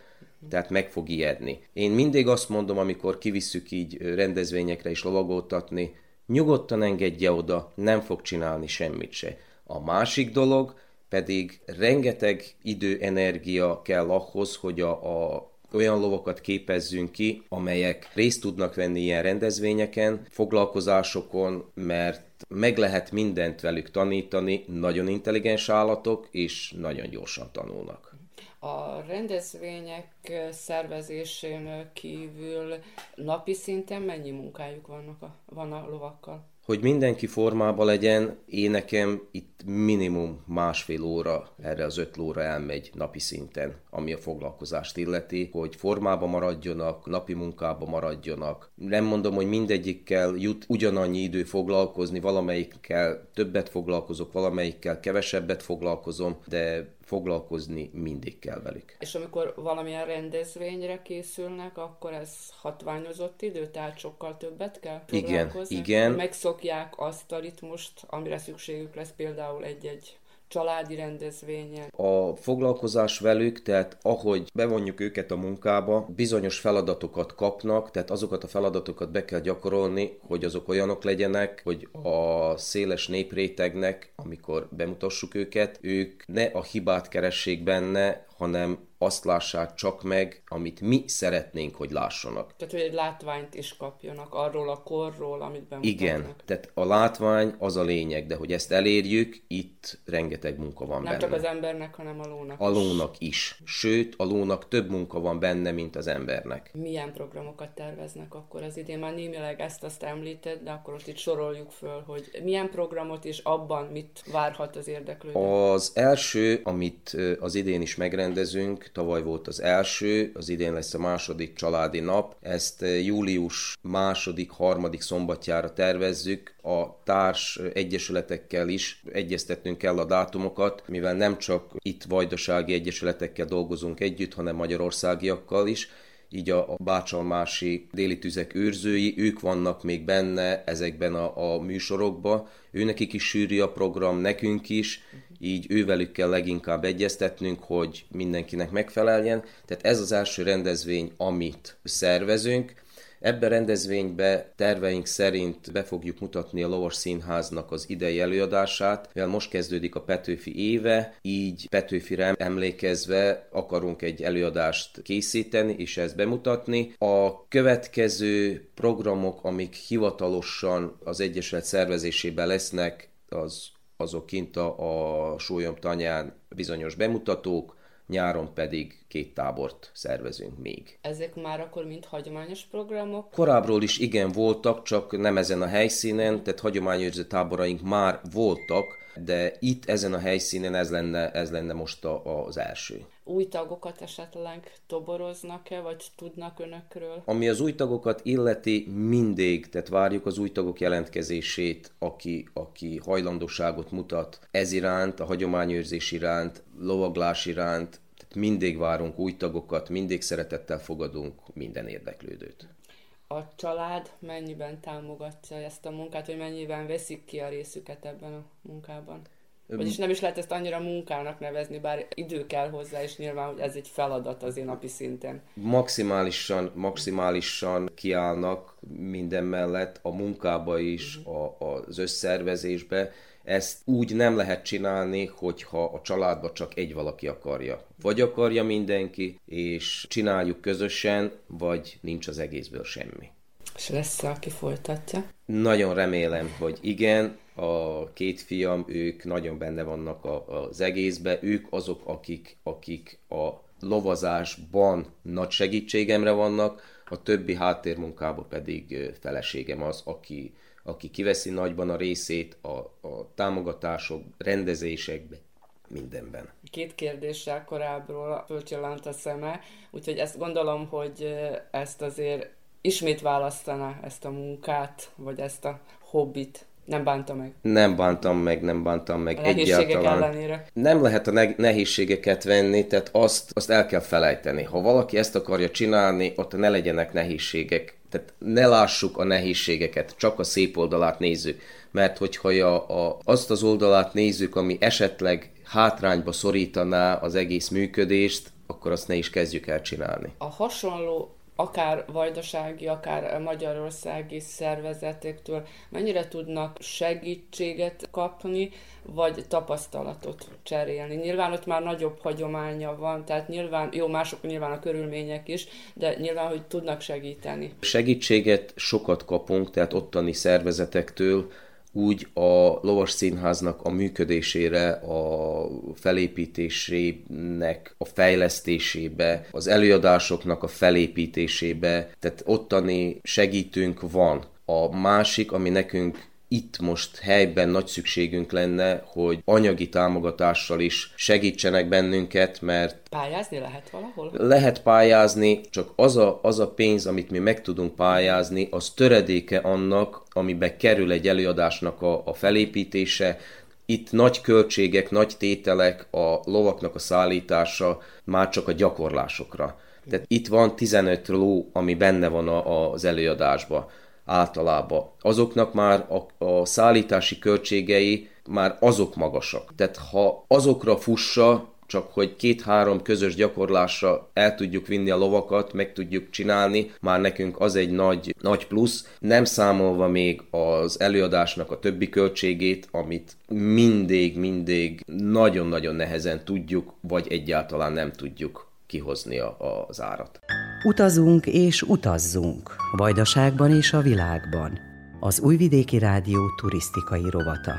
Speaker 17: tehát meg fog ijedni. Én mindig azt mondom, amikor kivisszük így rendezvényekre is lovagoltatni, nyugodtan engedje oda, nem fog csinálni semmit se. A másik dolog, pedig rengeteg idő, energia kell ahhoz, hogy a, a olyan lovakat képezzünk ki, amelyek részt tudnak venni ilyen rendezvényeken, foglalkozásokon, mert meg lehet mindent velük tanítani, nagyon intelligens állatok, és nagyon gyorsan tanulnak.
Speaker 2: A rendezvények szervezésén kívül napi szinten mennyi munkájuk vannak a, van a lovakkal?
Speaker 17: Hogy mindenki formába legyen, én nekem itt minimum másfél óra erre az öt lóra elmegy napi szinten, ami a foglalkozást illeti, hogy formába maradjanak, napi munkába maradjanak. Nem mondom, hogy mindegyikkel jut ugyanannyi idő foglalkozni, valamelyikkel többet foglalkozok, valamelyikkel kevesebbet foglalkozom, de foglalkozni mindig kell velük.
Speaker 2: És amikor valamilyen rendezvényre készülnek, akkor ez hatványozott idő, tehát sokkal többet kell
Speaker 17: foglalkozni? Igen, igen.
Speaker 2: Megszokják azt a ritmust, amire szükségük lesz például egy-egy családi rendezvényen.
Speaker 17: A foglalkozás velük, tehát ahogy bevonjuk őket a munkába, bizonyos feladatokat kapnak, tehát azokat a feladatokat be kell gyakorolni, hogy azok olyanok legyenek, hogy a széles néprétegnek, amikor bemutassuk őket, ők ne a hibát keressék benne, hanem azt lássák csak meg, amit mi szeretnénk, hogy lássanak.
Speaker 2: Tehát, hogy egy látványt is kapjanak arról a korról, amit bemutatnak.
Speaker 17: Igen, tehát a látvány az a lényeg, de hogy ezt elérjük, itt rengeteg munka van
Speaker 2: Nem
Speaker 17: benne.
Speaker 2: csak az embernek, hanem a lónak
Speaker 17: A
Speaker 2: is.
Speaker 17: lónak is. Sőt, a lónak több munka van benne, mint az embernek.
Speaker 2: Milyen programokat terveznek akkor az idén? Már némileg ezt azt említed, de akkor most itt soroljuk föl, hogy milyen programot és abban mit várhat az érdeklődő.
Speaker 17: Az első, amit az idén is megrendezünk, tavaly volt az első, az idén lesz a második családi nap. Ezt ö, július második, harmadik szombatjára tervezzük. A társ egyesületekkel is egyeztetnünk kell a dátumokat, mivel nem csak itt vajdasági egyesületekkel dolgozunk együtt, hanem magyarországiakkal is, így a, a bácsalmási déli tüzek őrzői, ők vannak még benne ezekben a, a műsorokba, őnekik is sűrű a program, nekünk is, így ővelük kell leginkább egyeztetnünk, hogy mindenkinek megfeleljen. Tehát ez az első rendezvény, amit szervezünk. Ebben rendezvénybe terveink szerint be fogjuk mutatni a Lovas Színháznak az idei előadását, mivel most kezdődik a Petőfi éve, így Petőfire emlékezve akarunk egy előadást készíteni és ezt bemutatni. A következő programok, amik hivatalosan az Egyesület szervezésében lesznek, az azok kint a, a Sólyom tanyán bizonyos bemutatók, nyáron pedig két tábort szervezünk még.
Speaker 2: Ezek már akkor mind hagyományos programok?
Speaker 17: Korábbról is igen voltak, csak nem ezen a helyszínen, tehát hagyományőrző táboraink már voltak, de itt ezen a helyszínen ez lenne, ez lenne most a, az első.
Speaker 2: Új tagokat esetleg toboroznak-e, vagy tudnak önökről?
Speaker 17: Ami az új tagokat illeti, mindig, tehát várjuk az új tagok jelentkezését, aki, aki hajlandóságot mutat ez iránt, a hagyományőrzés iránt, lovaglás iránt, tehát mindig várunk új tagokat, mindig szeretettel fogadunk minden érdeklődőt.
Speaker 2: A család mennyiben támogatja ezt a munkát, vagy mennyiben veszik ki a részüket ebben a munkában? Vagyis nem is lehet ezt annyira munkának nevezni, bár idő kell hozzá, és nyilván, hogy ez egy feladat az én napi szinten.
Speaker 17: Maximálisan, maximálisan kiállnak minden mellett a munkába is, a, az összervezésbe. Ezt úgy nem lehet csinálni, hogyha a családba csak egy valaki akarja. Vagy akarja mindenki, és csináljuk közösen, vagy nincs az egészből semmi.
Speaker 2: És lesz aki folytatja?
Speaker 17: Nagyon remélem, hogy igen, a két fiam, ők nagyon benne vannak a, az egészbe, ők azok, akik, akik a lovazásban nagy segítségemre vannak, a többi háttérmunkában pedig feleségem az, aki, aki kiveszi nagyban a részét a, a támogatások, rendezésekben, mindenben.
Speaker 2: Két kérdéssel korábbról fölcsillant a szeme, úgyhogy ezt gondolom, hogy ezt azért ismét választaná ezt a munkát, vagy ezt a hobbit. Nem bánta meg.
Speaker 17: Nem bántam meg, nem bántam meg
Speaker 2: A
Speaker 17: egyáltalán.
Speaker 2: ellenére.
Speaker 17: Nem lehet a ne- nehézségeket venni, tehát azt, azt el kell felejteni. Ha valaki ezt akarja csinálni, ott ne legyenek nehézségek. Tehát ne lássuk a nehézségeket, csak a szép oldalát nézzük. Mert hogyha a, a, azt az oldalát nézzük, ami esetleg hátrányba szorítaná az egész működést, akkor azt ne is kezdjük el csinálni.
Speaker 2: A hasonló akár vajdasági, akár magyarországi szervezetektől mennyire tudnak segítséget kapni, vagy tapasztalatot cserélni. Nyilván ott már nagyobb hagyománya van, tehát nyilván, jó, mások nyilván a körülmények is, de nyilván, hogy tudnak segíteni.
Speaker 17: Segítséget sokat kapunk, tehát ottani szervezetektől, úgy a lovas színháznak a működésére, a felépítésének a fejlesztésébe, az előadásoknak a felépítésébe, tehát ottani segítünk van. A másik, ami nekünk itt most helyben nagy szükségünk lenne, hogy anyagi támogatással is segítsenek bennünket, mert
Speaker 2: Pályázni lehet valahol?
Speaker 17: lehet pályázni, csak az a, az a pénz, amit mi meg tudunk pályázni, az töredéke annak, amibe kerül egy előadásnak a, a felépítése. Itt nagy költségek, nagy tételek, a lovaknak a szállítása már csak a gyakorlásokra. Tehát itt van 15 ló, ami benne van a, az előadásban általában. Azoknak már a, a szállítási költségei már azok magasak. Tehát ha azokra fussa, csak hogy két-három közös gyakorlásra el tudjuk vinni a lovakat, meg tudjuk csinálni, már nekünk az egy nagy, nagy plusz, nem számolva még az előadásnak a többi költségét, amit mindig, mindig nagyon-nagyon nehezen tudjuk, vagy egyáltalán nem tudjuk kihozni a, az árat.
Speaker 11: Utazunk és utazzunk, Vajdaságban és a világban. Az Újvidéki Rádió turisztikai rovata.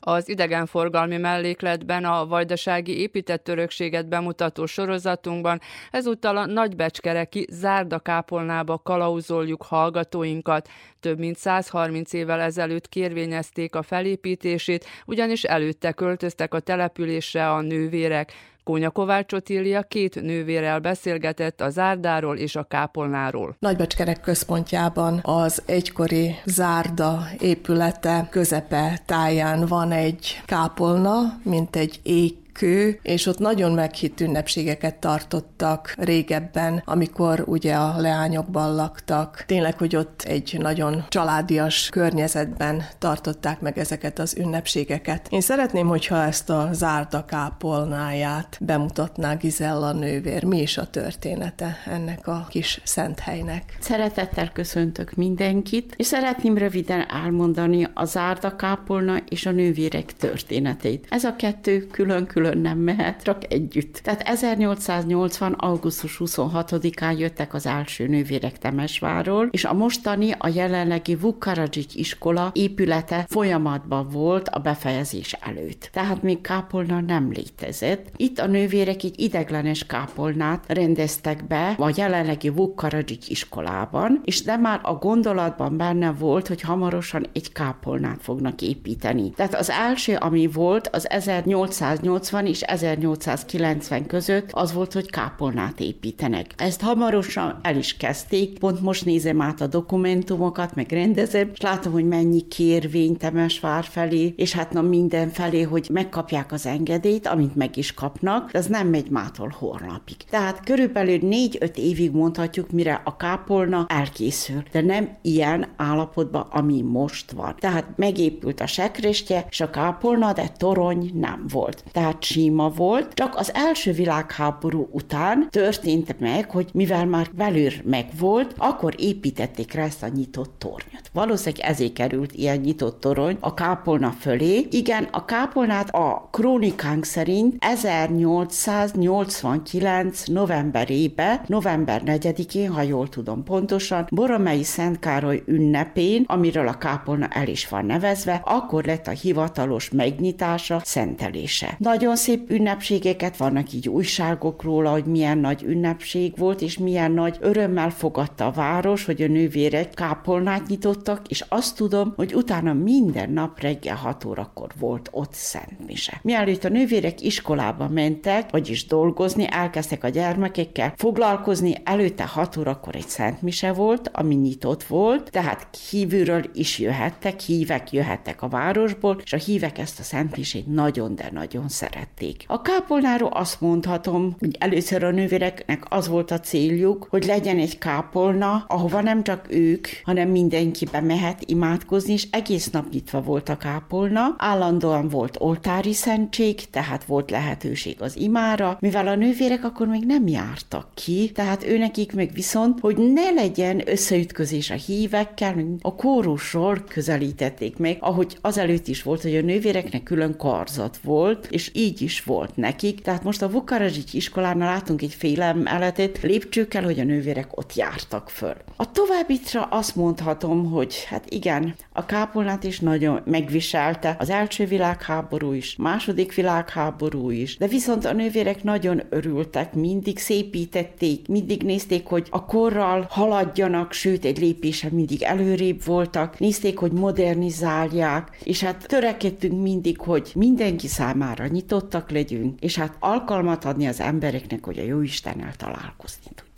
Speaker 2: Az idegenforgalmi mellékletben a vajdasági épített örökséget bemutató sorozatunkban ezúttal a nagybecskereki zárdakápolnába kalauzoljuk hallgatóinkat. Több mint 130 évvel ezelőtt kérvényezték a felépítését, ugyanis előtte költöztek a településre a nővérek. Kónya Kovács Otília két nővérel beszélgetett a zárdáról és a kápolnáról.
Speaker 8: Nagybecskerek központjában az egykori zárda épülete közepe táján van egy kápolna, mint egy ég kő, és ott nagyon meghitt ünnepségeket tartottak régebben, amikor ugye a leányokban laktak. Tényleg, hogy ott egy nagyon családias környezetben tartották meg ezeket az ünnepségeket. Én szeretném, hogyha ezt a zárda kápolnáját bemutatná Gizella nővér. Mi is a története ennek a kis szent helynek?
Speaker 18: Szeretettel köszöntök mindenkit, és szeretném röviden elmondani a zárda kápolna és a nővérek történetét. Ez a kettő külön-külön külön nem mehet, csak együtt. Tehát 1880. augusztus 26-án jöttek az első nővérek Temesváról, és a mostani, a jelenlegi Vukaradzsics iskola épülete folyamatban volt a befejezés előtt. Tehát még kápolna nem létezett. Itt a nővérek egy ideglenes kápolnát rendeztek be a jelenlegi Vukaradzsics iskolában, és de már a gondolatban benne volt, hogy hamarosan egy kápolnát fognak építeni. Tehát az első, ami volt, az 1880 1880 és 1890 között az volt, hogy kápolnát építenek. Ezt hamarosan el is kezdték, pont most nézem át a dokumentumokat, meg rendezem, és látom, hogy mennyi kérvény Temesvár felé, és hát na minden felé, hogy megkapják az engedélyt, amit meg is kapnak, de az nem megy mától holnapig. Tehát körülbelül 4-5 évig mondhatjuk, mire a kápolna elkészül, de nem ilyen állapotban, ami most van. Tehát megépült a sekrestje, és a kápolna, de torony nem volt. Tehát síma volt, csak az első világháború után történt meg, hogy mivel már belül megvolt, akkor építették rá ezt a nyitott tornyot. Valószínűleg ezért került ilyen nyitott torony a kápolna fölé. Igen, a kápolnát a krónikánk szerint 1889 novemberébe, november 4-én, ha jól tudom pontosan, Boromei Szent Károly ünnepén, amiről a kápolna el is van nevezve, akkor lett a hivatalos megnyitása, szentelése. Nagyon szép ünnepségeket, vannak így újságok róla, hogy milyen nagy ünnepség volt, és milyen nagy örömmel fogadta a város, hogy a nővérek kápolnát nyitottak, és azt tudom, hogy utána minden nap reggel 6 órakor volt ott Szent Mise. Mielőtt a nővérek iskolába mentek, vagyis dolgozni, elkezdtek a gyermekekkel foglalkozni, előtte 6 órakor egy Szent Mise volt, ami nyitott volt, tehát kívülről is jöhettek, hívek jöhettek a városból, és a hívek ezt a Szent Misét nagyon, de nagyon szeret tették. A kápolnáról azt mondhatom, hogy először a nővéreknek az volt a céljuk, hogy legyen egy kápolna, ahova nem csak ők, hanem mindenki bemehet imádkozni, és egész nap nyitva volt a kápolna. Állandóan volt oltári szentség, tehát volt lehetőség az imára, mivel a nővérek akkor még nem jártak ki, tehát őnekik meg viszont, hogy ne legyen összeütközés a hívekkel, a kórusról közelítették meg, ahogy azelőtt is volt, hogy a nővéreknek külön karzat volt, és így is volt nekik. Tehát most a Vukaradzsics iskolánál látunk egy félelmeletét lépcsőkkel, hogy a nővérek ott jártak föl. A továbbitra azt mondhatom, hogy hát igen, a kápolnát is nagyon megviselte, az első világháború is, második világháború is, de viszont a nővérek nagyon örültek, mindig szépítették, mindig nézték, hogy a korral haladjanak, sőt egy lépéssel mindig előrébb voltak, nézték, hogy modernizálják, és hát törekedtünk mindig, hogy mindenki számára nyitott nyitottak legyünk, és hát alkalmat adni az embereknek, hogy a jó Istennel találkozni tudjanak.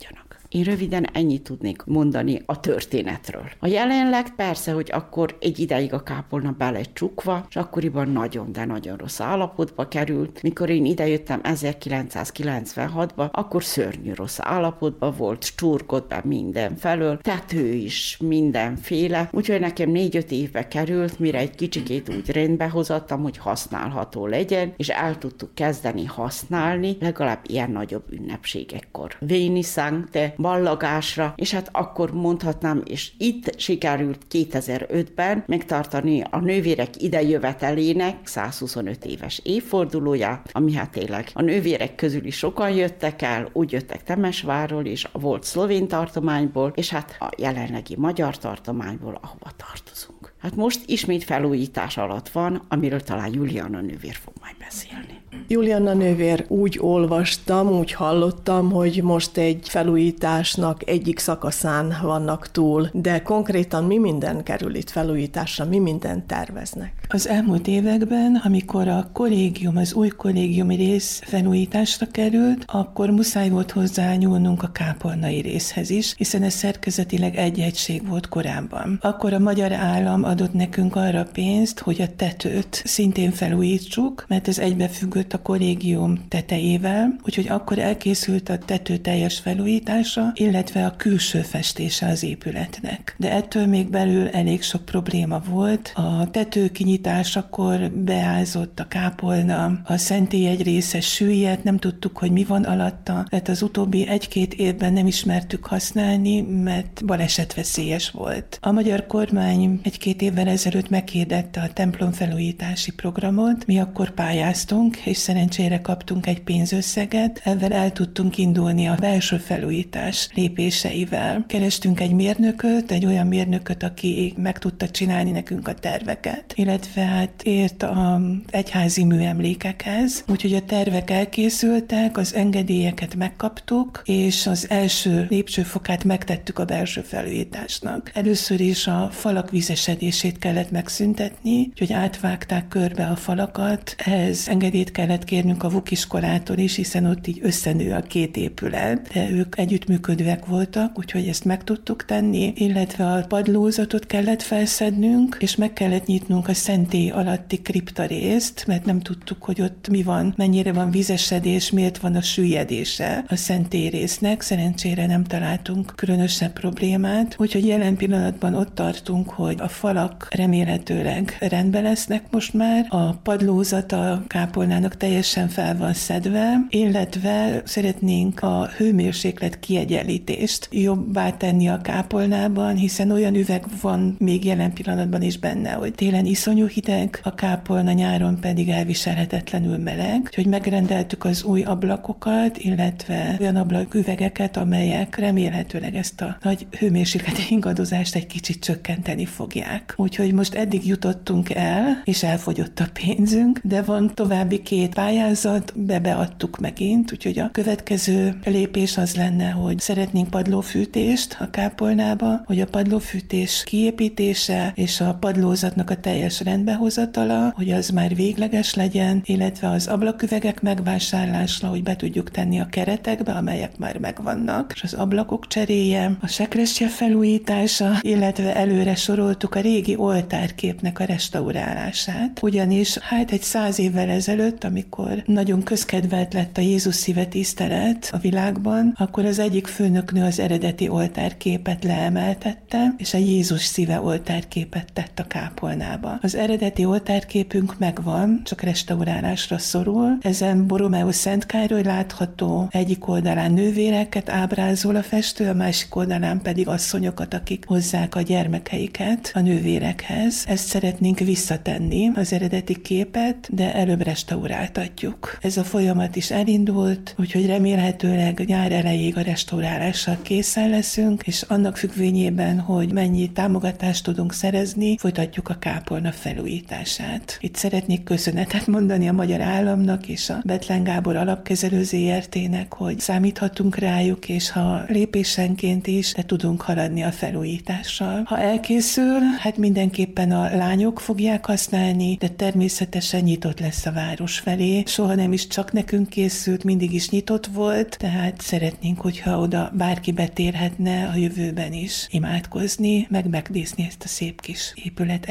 Speaker 18: Én röviden ennyit tudnék mondani a történetről. A jelenleg persze, hogy akkor egy ideig a kápolna bele csukva, és akkoriban nagyon, de nagyon rossz állapotba került. Mikor én idejöttem 1996-ba, akkor szörnyű rossz állapotban volt, csurgott be minden felől, tető is mindenféle, úgyhogy nekem négy-öt évbe került, mire egy kicsikét úgy rendbe hozattam, hogy használható legyen, és el tudtuk kezdeni használni, legalább ilyen nagyobb ünnepségekkor. Véni Sankte, ballagásra, és hát akkor mondhatnám, és itt sikerült 2005-ben megtartani a nővérek idejövetelének 125 éves évfordulóját, ami hát tényleg a nővérek közül is sokan jöttek el, úgy jöttek Temesváról is, a volt szlovén tartományból, és hát a jelenlegi magyar tartományból, ahova tartozunk. Hát most ismét felújítás alatt van, amiről talán Juliana nővér fog majd beszélni.
Speaker 8: Juliana nővér, úgy olvastam, úgy hallottam, hogy most egy felújításnak egyik szakaszán vannak túl, de konkrétan mi minden kerül itt felújításra, mi minden terveznek?
Speaker 19: Az elmúlt években, amikor a kollégium, az új kollégiumi rész felújításra került, akkor muszáj volt hozzányúlnunk a kápolnai részhez is, hiszen ez szerkezetileg egy egység volt korábban. Akkor a magyar állam adott nekünk arra pénzt, hogy a tetőt szintén felújítsuk, mert ez egybefüggött a kollégium tetejével, úgyhogy akkor elkészült a tető teljes felújítása, illetve a külső festése az épületnek. De ettől még belül elég sok probléma volt. A tető kinyitásakor beázott a kápolna, a szentély egy része süllyedt, nem tudtuk, hogy mi van alatta, tehát az utóbbi egy-két évben nem ismertük használni, mert balesetveszélyes volt. A magyar kormány egy-két évvel ezelőtt meghirdette a templom felújítási programot, mi akkor pályáztunk, és szerencsére kaptunk egy pénzösszeget, ezzel el tudtunk indulni a belső felújítás lépéseivel. Kerestünk egy mérnököt, egy olyan mérnököt, aki meg tudta csinálni nekünk a terveket, illetve hát ért a egyházi műemlékekhez, úgyhogy a tervek elkészültek, az engedélyeket megkaptuk, és az első lépcsőfokát megtettük a belső felújításnak. Először is a falak vizesedését kellett megszüntetni, úgyhogy átvágták körbe a falakat, ehhez engedélyt kellett kérnünk a VUK iskolától is, hiszen ott így összenő a két épület, de ők együttműködőek voltak, úgyhogy ezt meg tudtuk tenni, illetve a padlózatot kellett felszednünk, és meg kellett nyitnunk a szentély alatti kripta részt, mert nem tudtuk, hogy ott mi van, mennyire van vizesedés, miért van a süllyedése a szentély résznek. Szerencsére nem találtunk különösebb problémát, úgyhogy jelen pillanatban ott tartunk, hogy a falak remélhetőleg rendbe lesznek most már, a padlózat a kápolnának teljesen fel van szedve, illetve szeretnénk a hőmérséklet kiegyenlítést jobbá tenni a kápolnában, hiszen olyan üveg van még jelen pillanatban is benne, hogy télen iszonyú hideg, a kápolna nyáron pedig elviselhetetlenül meleg, úgyhogy megrendeltük az új ablakokat, illetve olyan ablaküvegeket, amelyek remélhetőleg ezt a nagy hőmérsékleti ingadozást egy kicsit csökkenteni fogják. Úgyhogy most eddig jutottunk el, és elfogyott a pénzünk, de van további két pályázat, bebeadtuk megint, úgyhogy a következő lépés az lenne, hogy szeretnénk padlófűtést a kápolnába, hogy a padlófűtés kiépítése és a padlózatnak a teljes rendbehozatala, hogy az már végleges legyen, illetve az ablaküvegek megvásárlásra, hogy be tudjuk tenni a keretekbe, amelyek már megvannak, és az ablakok cseréje, a sekresje felújítása, illetve előre soroltuk a régi oltárképnek a restaurálását. Ugyanis hát egy száz évvel ezelőtt, amikor nagyon közkedvelt lett a Jézus szíve tisztelet a világban, akkor az egyik főnöknő az eredeti oltárképet leemeltette, és a Jézus szíve oltárképet tett a kápolnába. Az eredeti oltárképünk megvan, csak restaurálásra szorul. Ezen Borromeus Szent Károly látható egyik oldalán nővéreket ábrázol a festő, a másik oldalán pedig asszonyokat, akik hozzák a gyermekeiket a nővérekhez. Ezt szeretnénk visszatenni, az eredeti képet, de előbb restauráltatjuk. Ez a folyamat is elindult, úgyhogy remélhetőleg nyár elejéig a restaurálással készen leszünk, és annak függvényében, hogy mennyi támogatást tudunk szerezni, folytatjuk a kápolna fel felújítását. Itt szeretnék köszönetet mondani a magyar államnak és a Betlen Gábor alapkezelő ZRT-nek, hogy számíthatunk rájuk, és ha lépésenként is, de tudunk haladni a felújítással. Ha elkészül, hát mindenképpen a lányok fogják használni, de természetesen nyitott lesz a város felé. Soha nem is csak nekünk készült, mindig is nyitott volt, tehát szeretnénk, hogyha oda bárki betérhetne a jövőben is imádkozni, meg megnézni ezt a szép kis épület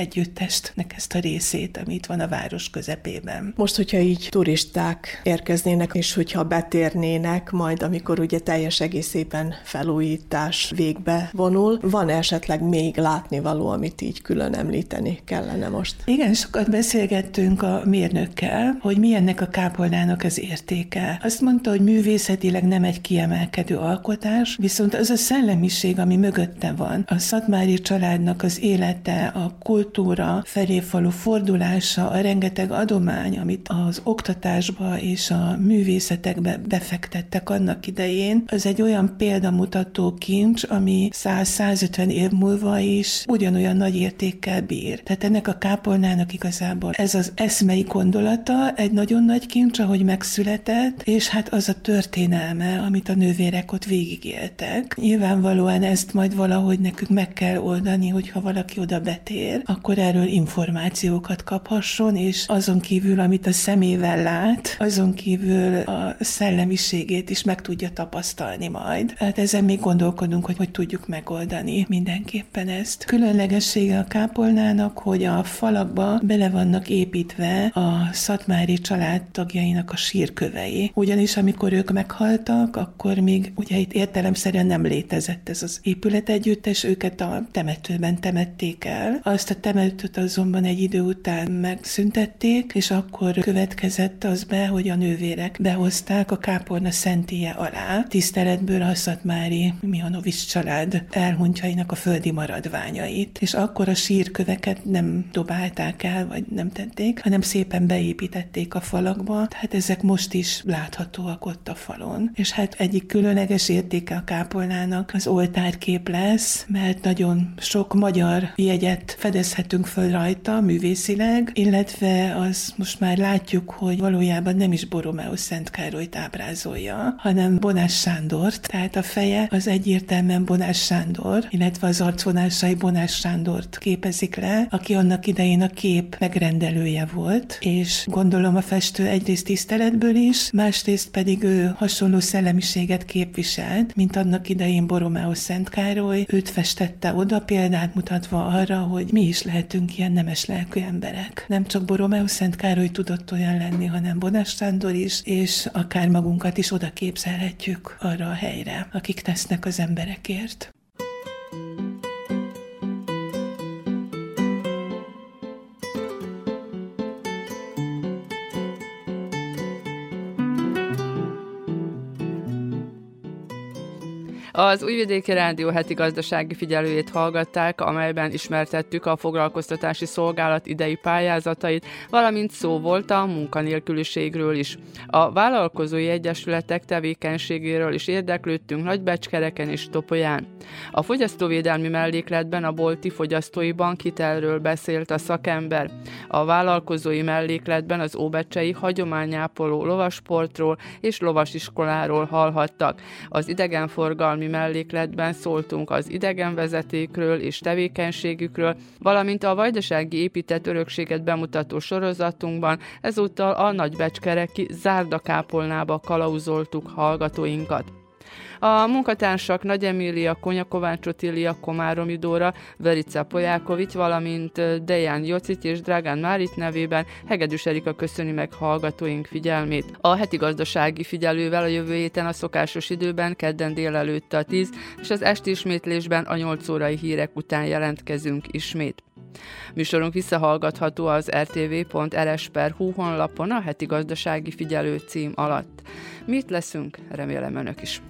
Speaker 19: ezt a részét, amit van a város közepében.
Speaker 8: Most, hogyha így turisták érkeznének, és hogyha betérnének, majd amikor ugye teljes egészében felújítás végbe vonul, van esetleg még látnivaló, amit így külön említeni kellene most?
Speaker 19: Igen, sokat beszélgettünk a mérnökkel, hogy mi ennek a kápolnának az értéke. Azt mondta, hogy művészetileg nem egy kiemelkedő alkotás, viszont az a szellemiség, ami mögötte van, a Szatmári családnak az élete, a kultúra felé falu fordulása, a rengeteg adomány, amit az oktatásba és a művészetekbe befektettek annak idején, az egy olyan példamutató kincs, ami 100-150 év múlva is ugyanolyan nagy értékkel bír. Tehát ennek a kápolnának igazából ez az eszmei gondolata egy nagyon nagy kincs, ahogy megszületett, és hát az a történelme, amit a nővérek ott végigéltek. Nyilvánvalóan ezt majd valahogy nekünk meg kell oldani, hogyha valaki oda betér, akkor erről információkat kaphasson, és azon kívül, amit a szemével lát, azon kívül a szellemiségét is meg tudja tapasztalni majd. Hát ezen még gondolkodunk, hogy hogy tudjuk megoldani mindenképpen ezt. Különlegessége a kápolnának, hogy a falakba bele vannak építve a szatmári család tagjainak a sírkövei. Ugyanis amikor ők meghaltak, akkor még ugye itt értelemszerűen nem létezett ez az épület együttes, őket a temetőben temették el. Azt a temetőt azonban egy idő után megszüntették, és akkor következett az be, hogy a nővérek behozták a kápolna szentélye alá, tiszteletből a Szatmári Mihanovics család elhunytjainak a földi maradványait. És akkor a sírköveket nem dobálták el, vagy nem tették, hanem szépen beépítették a falakba, tehát ezek most is láthatóak ott a falon. És hát egyik különleges értéke a kápolnának az oltárkép lesz, mert nagyon sok magyar jegyet fedezhetünk föl rajta művészileg, illetve az most már látjuk, hogy valójában nem is Boromeo Szent Károlyt ábrázolja, hanem Bonás Sándort, tehát a feje az egyértelműen Bonás Sándor, illetve az arcvonásai Bonás Sándort képezik le, aki annak idején a kép megrendelője volt, és gondolom a festő egyrészt tiszteletből is, másrészt pedig ő hasonló szellemiséget képviselt, mint annak idején Boromeo Szent Károly, őt festette oda példát mutatva arra, hogy mi is lehetünk ilyen nemes lelkű emberek. Nem csak Boromeo Szent Károly tudott olyan lenni, hanem Bonás Sándor is, és akár magunkat is oda képzelhetjük arra a helyre, akik tesznek az emberekért.
Speaker 2: Az Újvidéki Rádió heti gazdasági figyelőjét hallgatták, amelyben ismertettük a foglalkoztatási szolgálat idei pályázatait, valamint szó volt a munkanélküliségről is. A vállalkozói egyesületek tevékenységéről is érdeklődtünk Nagybecskereken és Topolyán. A fogyasztóvédelmi mellékletben a bolti fogyasztói bankhitelről beszélt a szakember. A vállalkozói mellékletben az óbecsei hagyományápoló lovasportról és lovasiskoláról hallhattak. Az idegenforgalmi tartalmi mellékletben szóltunk az idegenvezetékről és tevékenységükről, valamint a vajdasági épített örökséget bemutató sorozatunkban ezúttal a nagybecskereki zárdakápolnába kalauzoltuk hallgatóinkat. A munkatársak Nagy Emília, Konya Kovács Otília, Komáromi Dóra, Verica Polyákovics, valamint Dejan Jocit és Drágán Márit nevében Hegedűs Erika köszöni meg hallgatóink figyelmét. A heti gazdasági figyelővel a jövő héten a szokásos időben kedden délelőtt a 10, és az esti ismétlésben a 8 órai hírek után jelentkezünk ismét. Műsorunk visszahallgatható az rtv.rs.hu honlapon a heti gazdasági figyelő cím alatt. Mit leszünk? Remélem önök is.